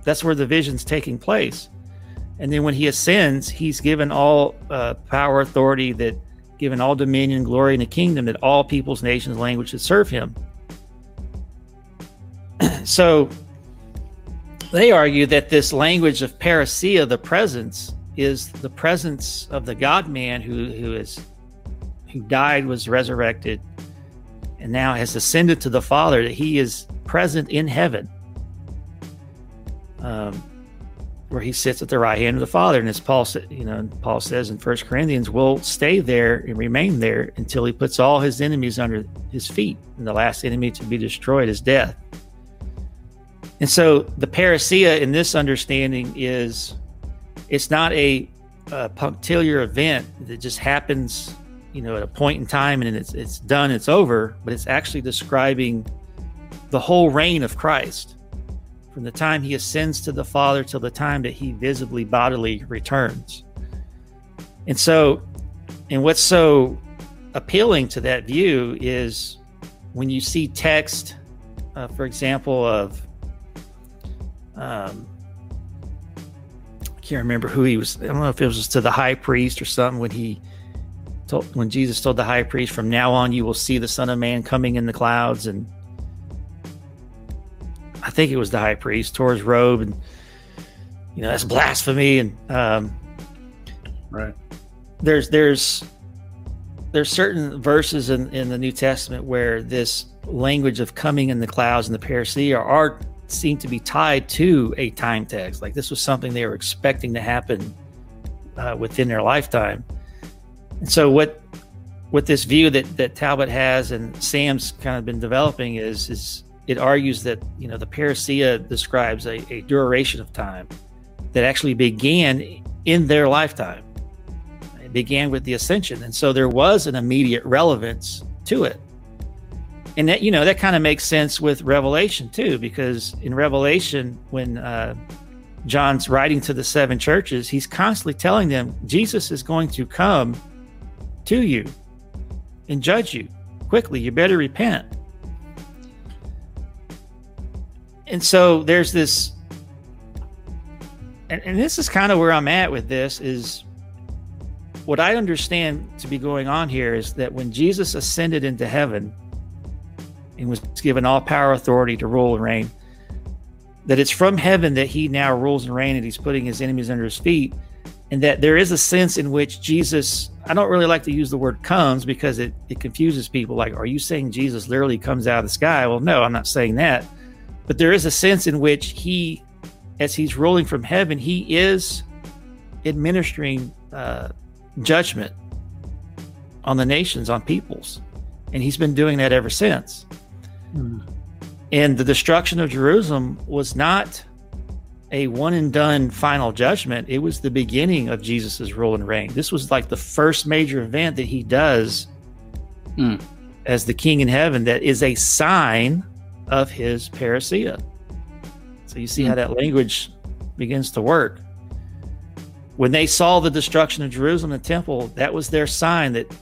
That's where the vision's taking place. And then when he ascends, he's given all uh, power, authority, that given all dominion, glory, and a kingdom that all peoples, nations, languages serve him. so they argue that this language of parousia, the presence, is the presence of the God man who, who is who died, was resurrected, and now has ascended to the Father, that he is present in heaven, um, where he sits at the right hand of the Father. And as Paul said, you know, Paul says in First Corinthians, we'll stay there and remain there until he puts all his enemies under his feet. And the last enemy to be destroyed is death. And so the parousia in this understanding is it's not a, a punctiliar event that just happens, you know, at a point in time and it's it's done, it's over, but it's actually describing the whole reign of Christ from the time he ascends to the Father till the time that he visibly bodily returns. And so, and what's so appealing to that view is when you see text, uh, for example, of um, I can't remember who he was. I don't know if it was to the high priest or something when he told when Jesus told the high priest, "From now on, you will see the Son of Man coming in the clouds." And I think it was the high priest tore his robe, and you know that's blasphemy. And um, right there's there's there's certain verses in, in the New Testament where this language of coming in the clouds and the parousia are, are seemed to be tied to a time text. Like this was something they were expecting to happen uh, within their lifetime. So what what this view that that Talbot has and Sam's kind of been developing is is it argues that you know the parousia describes a, a duration of time that actually began in their lifetime. It began with the ascension, and so there was an immediate relevance to it and that you know that kind of makes sense with revelation too because in revelation when uh, john's writing to the seven churches he's constantly telling them jesus is going to come to you and judge you quickly you better repent and so there's this and, and this is kind of where i'm at with this is what i understand to be going on here is that when jesus ascended into heaven and was given all power authority to rule and reign. That it's from heaven that he now rules and reigns and he's putting his enemies under his feet. And that there is a sense in which Jesus, I don't really like to use the word comes because it, it confuses people. Like, are you saying Jesus literally comes out of the sky? Well, no, I'm not saying that. But there is a sense in which he, as he's ruling from heaven, he is administering uh, judgment on the nations, on peoples. And he's been doing that ever since. And the destruction of Jerusalem was not a one and done final judgment. It was the beginning of Jesus's rule and reign. This was like the first major event that he does mm. as the king in heaven that is a sign of his parousia. So you see mm. how that language begins to work. When they saw the destruction of Jerusalem and the temple, that was their sign that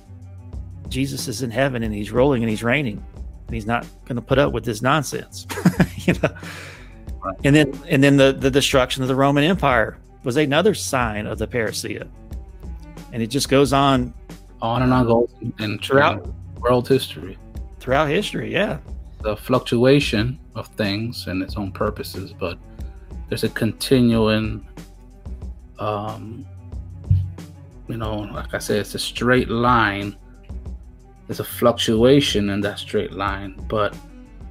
Jesus is in heaven and he's ruling and he's reigning and he's not going to put up with this nonsense. you know. Right. And then and then the the destruction of the Roman Empire was another sign of the parousia. And it just goes on on and on goes in throughout world history. Throughout history, yeah. The fluctuation of things and its own purposes, but there's a continuing um you know, like I said, it's a straight line there's a fluctuation in that straight line, but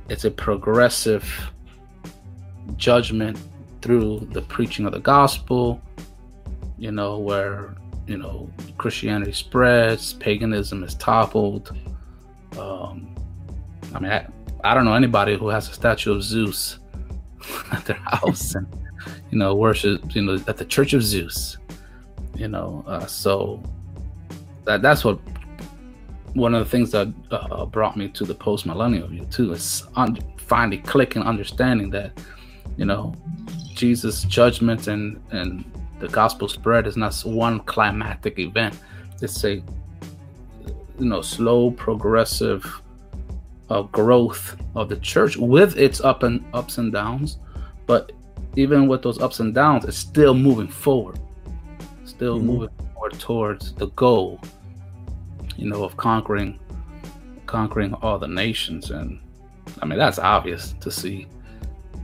it's a progressive judgment through the preaching of the gospel, you know, where, you know, Christianity spreads, paganism is toppled. Um, I mean, I, I don't know anybody who has a statue of Zeus at their house and, you know, worship, you know, at the Church of Zeus, you know, uh, so that that's what one of the things that uh, brought me to the post millennial view too is un- finally clicking, understanding that you know Jesus' judgment and and the gospel spread is not one climactic event. It's a you know slow, progressive uh, growth of the church with its up and ups and downs, but even with those ups and downs, it's still moving forward, still mm-hmm. moving forward towards the goal you know, of conquering conquering all the nations. And I mean, that's obvious to see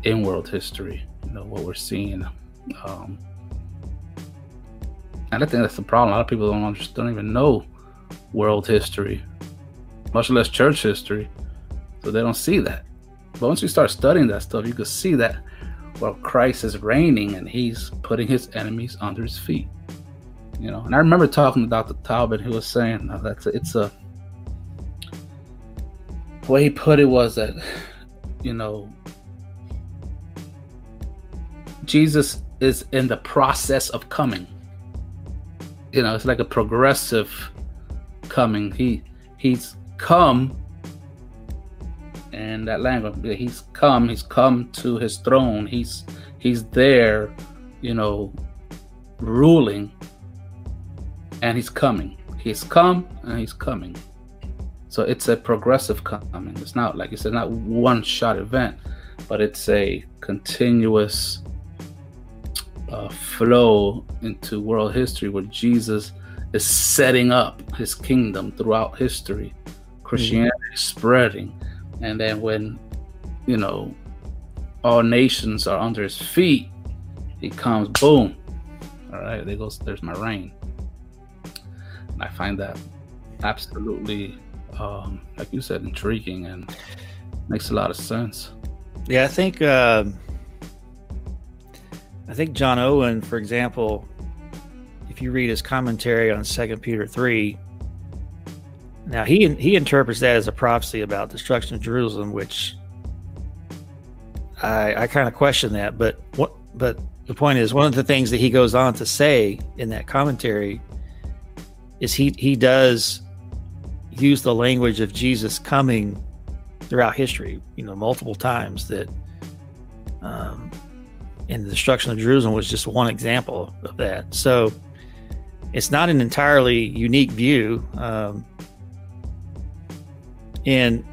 in world history, you know, what we're seeing. Um, and I think that's the problem. A lot of people don't understand, don't even know world history, much less church history. So they don't see that. But once you start studying that stuff, you can see that well, Christ is reigning and he's putting his enemies under his feet. You know, and I remember talking to Dr. Talbot, who was saying that that's a, it's a way he put it was that you know Jesus is in the process of coming. You know, it's like a progressive coming. He he's come and that language he's come he's come to his throne he's he's there you know ruling and he's coming he's come and he's coming so it's a progressive coming it's not like it's not one shot event but it's a continuous uh, flow into world history where jesus is setting up his kingdom throughout history christianity mm-hmm. spreading and then when, you know, all nations are under his feet, he comes, boom. All right, there goes, there's my reign. And I find that absolutely, um, like you said, intriguing and makes a lot of sense. Yeah, I think, uh, I think John Owen, for example, if you read his commentary on Second Peter three, now he he interprets that as a prophecy about destruction of Jerusalem, which I I kind of question that. But what but the point is one of the things that he goes on to say in that commentary is he he does use the language of Jesus coming throughout history, you know, multiple times that um and the destruction of Jerusalem was just one example of that. So it's not an entirely unique view. Um, and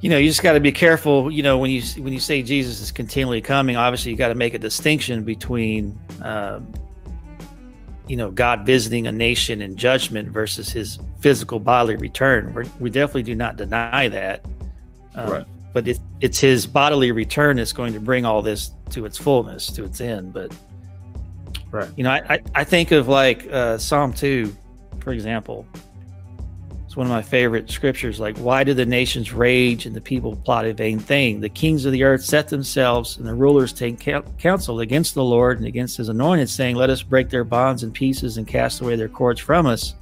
you know you just got to be careful you know when you when you say jesus is continually coming obviously you got to make a distinction between um, you know god visiting a nation in judgment versus his physical bodily return We're, we definitely do not deny that um, right. But it, it's his bodily return that's going to bring all this to its fullness to its end but right. you know i i, I think of like uh, psalm 2 for example. It's one of my favorite scriptures like why do the nations rage and the people plot a vain thing? The kings of the earth set themselves and the rulers take counsel against the lord and against his anointed saying let us break their bonds in pieces and cast away their cords from us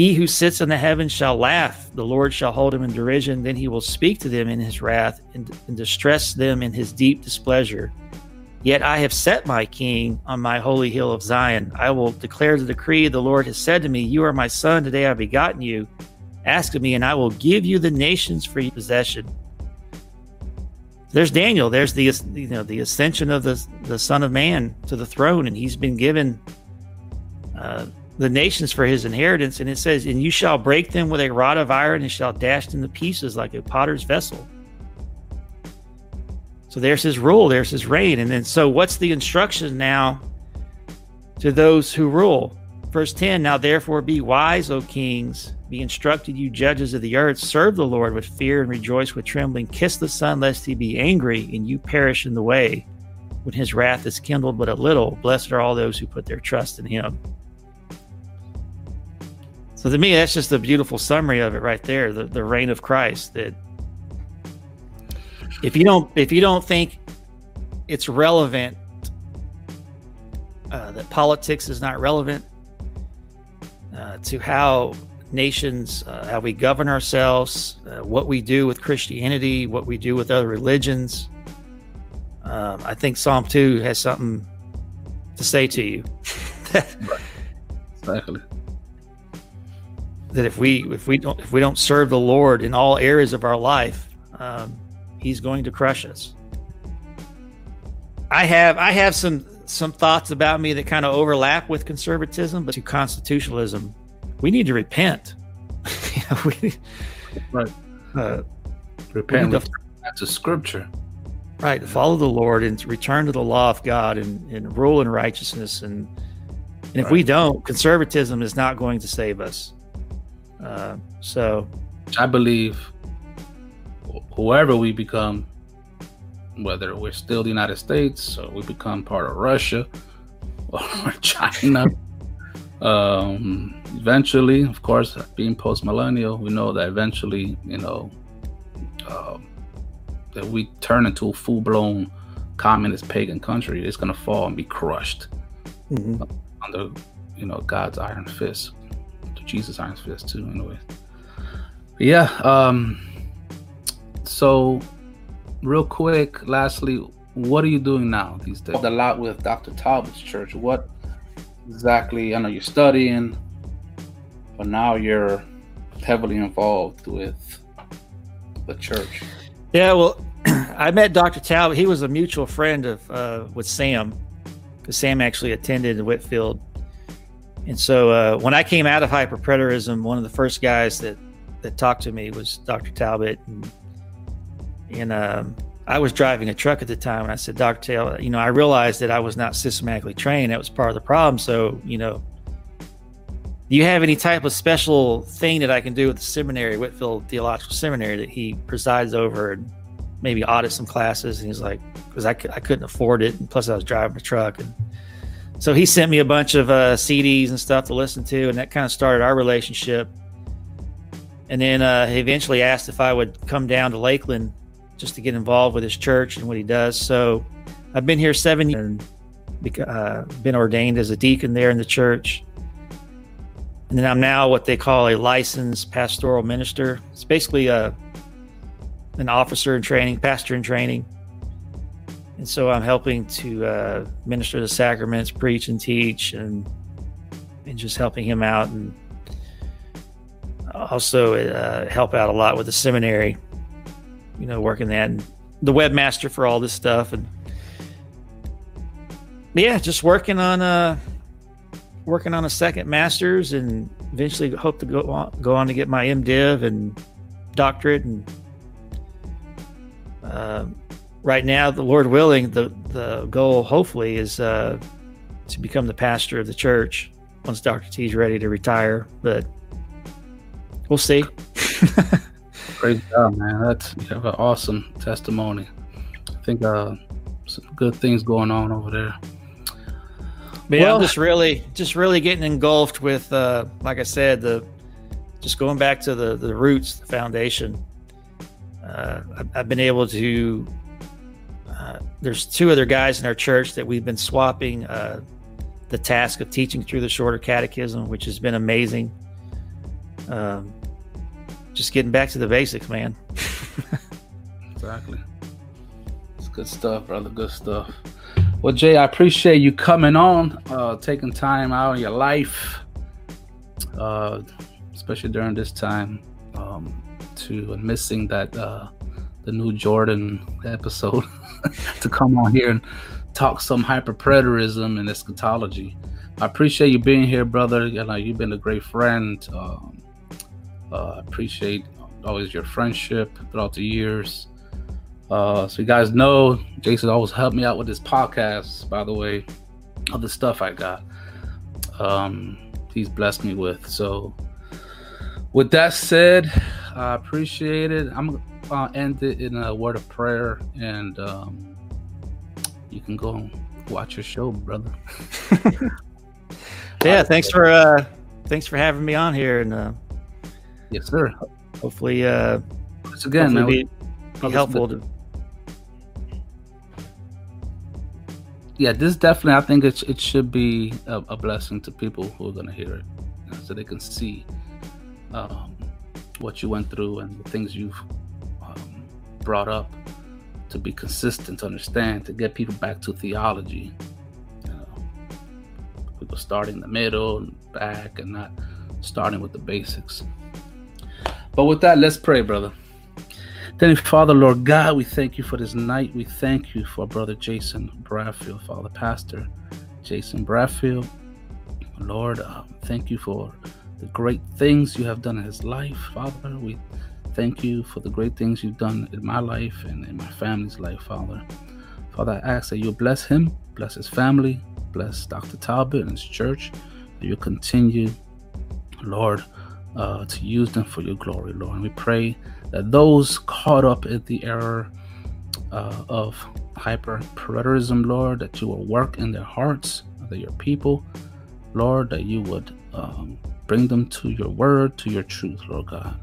he who sits in the heavens shall laugh the lord shall hold him in derision then he will speak to them in his wrath and, and distress them in his deep displeasure Yet I have set my king on my holy hill of Zion. I will declare the decree. The Lord has said to me, You are my son. Today I have begotten you. Ask of me, and I will give you the nations for your possession. There's Daniel. There's the you know the ascension of the the Son of Man to the throne, and he's been given uh, the nations for his inheritance. And it says, "And you shall break them with a rod of iron, and shall dash them to pieces like a potter's vessel." So there's his rule, there's his reign. And then, so what's the instruction now to those who rule? Verse 10 Now therefore be wise, O kings, be instructed, you judges of the earth, serve the Lord with fear and rejoice with trembling. Kiss the Son, lest he be angry and you perish in the way when his wrath is kindled but a little. Blessed are all those who put their trust in him. So to me, that's just a beautiful summary of it right there the, the reign of Christ that if you don't if you don't think it's relevant uh, that politics is not relevant uh, to how nations uh, how we govern ourselves uh, what we do with christianity what we do with other religions um, i think psalm 2 has something to say to you. Exactly that if we if we don't if we don't serve the lord in all areas of our life um, he's going to crush us. I have I have some some thoughts about me that kind of overlap with conservatism, but to constitutionalism, we need to repent. we, right. Uh, repent. To, that's a scripture. Right. Follow the Lord and return to the law of God and, and rule in righteousness. And, and if right. we don't, conservatism is not going to save us. Uh, so I believe whoever we become, whether we're still the United States or we become part of Russia or China, um, eventually, of course, being post millennial, we know that eventually, you know, uh, that we turn into a full blown communist pagan country, it's going to fall and be crushed mm-hmm. under, you know, God's iron fist, Jesus' iron fist too, anyway. But yeah. Um, so, real quick, lastly, what are you doing now these days? A lot with Dr. Talbot's church. What exactly? I know you're studying, but now you're heavily involved with the church. Yeah, well, I met Dr. Talbot. He was a mutual friend of uh, with Sam, because Sam actually attended in Whitefield. And so uh, when I came out of hyperpreterism, one of the first guys that that talked to me was Dr. Talbot, and, and um, I was driving a truck at the time, and I said, Dr. Talbot, you know, I realized that I was not systematically trained. That was part of the problem. So, you know, do you have any type of special thing that I can do with the seminary, Whitefield Theological Seminary, that he presides over and maybe audit some classes? And he's like, because I, I couldn't afford it. And plus, I was driving a truck. And so he sent me a bunch of uh, CDs and stuff to listen to. And that kind of started our relationship. And then uh, he eventually asked if I would come down to Lakeland just to get involved with his church and what he does. So I've been here seven years and uh, been ordained as a deacon there in the church and then I'm now what they call a licensed pastoral minister. It's basically a an officer in training, pastor in training. And so I'm helping to uh, minister the sacraments, preach and teach, and and just helping him out, and also uh, help out a lot with the seminary. You know, working that and the webmaster for all this stuff, and yeah, just working on uh working on a second master's and eventually hope to go on, go on to get my MDiv and doctorate. And uh, right now, the Lord willing, the the goal hopefully is uh, to become the pastor of the church once Dr. T is ready to retire. But we'll see. Great job, man. That's an awesome testimony. I think uh, some good things going on over there. But well, I'm just really, just really getting engulfed with, uh, like I said, the just going back to the the roots, the foundation. Uh, I've, been able to. Uh, there's two other guys in our church that we've been swapping uh, the task of teaching through the shorter catechism, which has been amazing. Um, just getting back to the basics, man. exactly. It's good stuff, brother. Good stuff. Well, Jay, I appreciate you coming on, uh, taking time out of your life, uh, especially during this time, um, to missing that uh, the new Jordan episode to come on here and talk some hyperpreterism and eschatology. I appreciate you being here, brother. You know, you've been a great friend. Um, uh, I appreciate always your friendship throughout the years. Uh, so you guys know, Jason always helped me out with this podcast. By the way, of the stuff I got, um, he's blessed me with. So, with that said, I appreciate it. I'm gonna end it in a word of prayer, and um, you can go watch your show, brother. yeah, thanks for uh, thanks for having me on here, and uh, yes, sir. Hopefully, uh, once again, hopefully be, be helpful to yeah, this definitely, I think it, it should be a, a blessing to people who are going to hear it you know, so they can see um, what you went through and the things you've brought up to be consistent, to understand, to get people back to theology. You know, people starting in the middle and back and not starting with the basics. But with that, let's pray, brother. Then, Father, Lord God, we thank you for this night. We thank you for Brother Jason Bradfield, Father Pastor Jason Bradfield. Lord, um, thank you for the great things you have done in his life, Father. We thank you for the great things you've done in my life and in my family's life, Father. Father, I ask that you bless him, bless his family, bless Dr. Talbot and his church, that you continue, Lord, uh, to use them for your glory, Lord. And we pray that those caught up in the error uh, of hyperpreterism, Lord, that you will work in their hearts, that your people, Lord, that you would um, bring them to your word, to your truth, Lord God,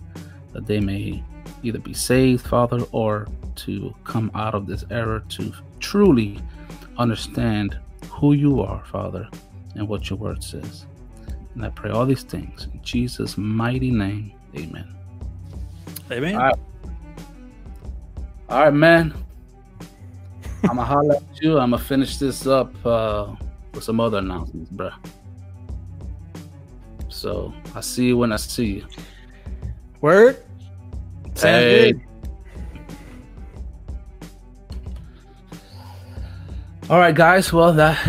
that they may either be saved, Father, or to come out of this error to truly understand who you are, Father, and what your word says. And I pray all these things in Jesus' mighty name. Amen. Amen. All right, all right man. I'm gonna holler at you. I'm gonna finish this up uh, with some other announcements, bruh. So I see you when I see you. Word. Sounds Hey. good. All right, guys. Well, that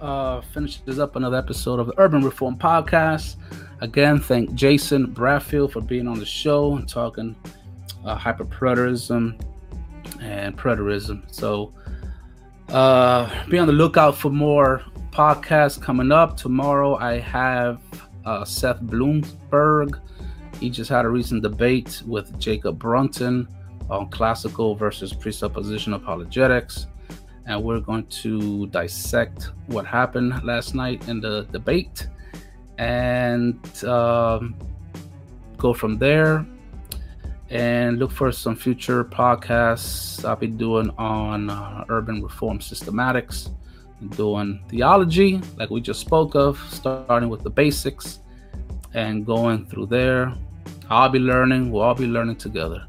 uh, finishes up another episode of the Urban Reform Podcast. Again, thank Jason Bradfield for being on the show and talking uh, hyperpreterism and preterism. So, uh, be on the lookout for more podcasts coming up. Tomorrow, I have uh, Seth Bloomberg. He just had a recent debate with Jacob Brunton on classical versus presupposition apologetics and we're going to dissect what happened last night in the debate and um, go from there and look for some future podcasts I'll be doing on uh, urban reform systematics, doing theology, like we just spoke of, starting with the basics and going through there. I'll be learning, we'll all be learning together.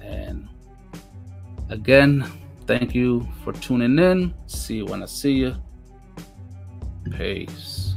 And again, thank you for tuning in. See you when I see you. Peace.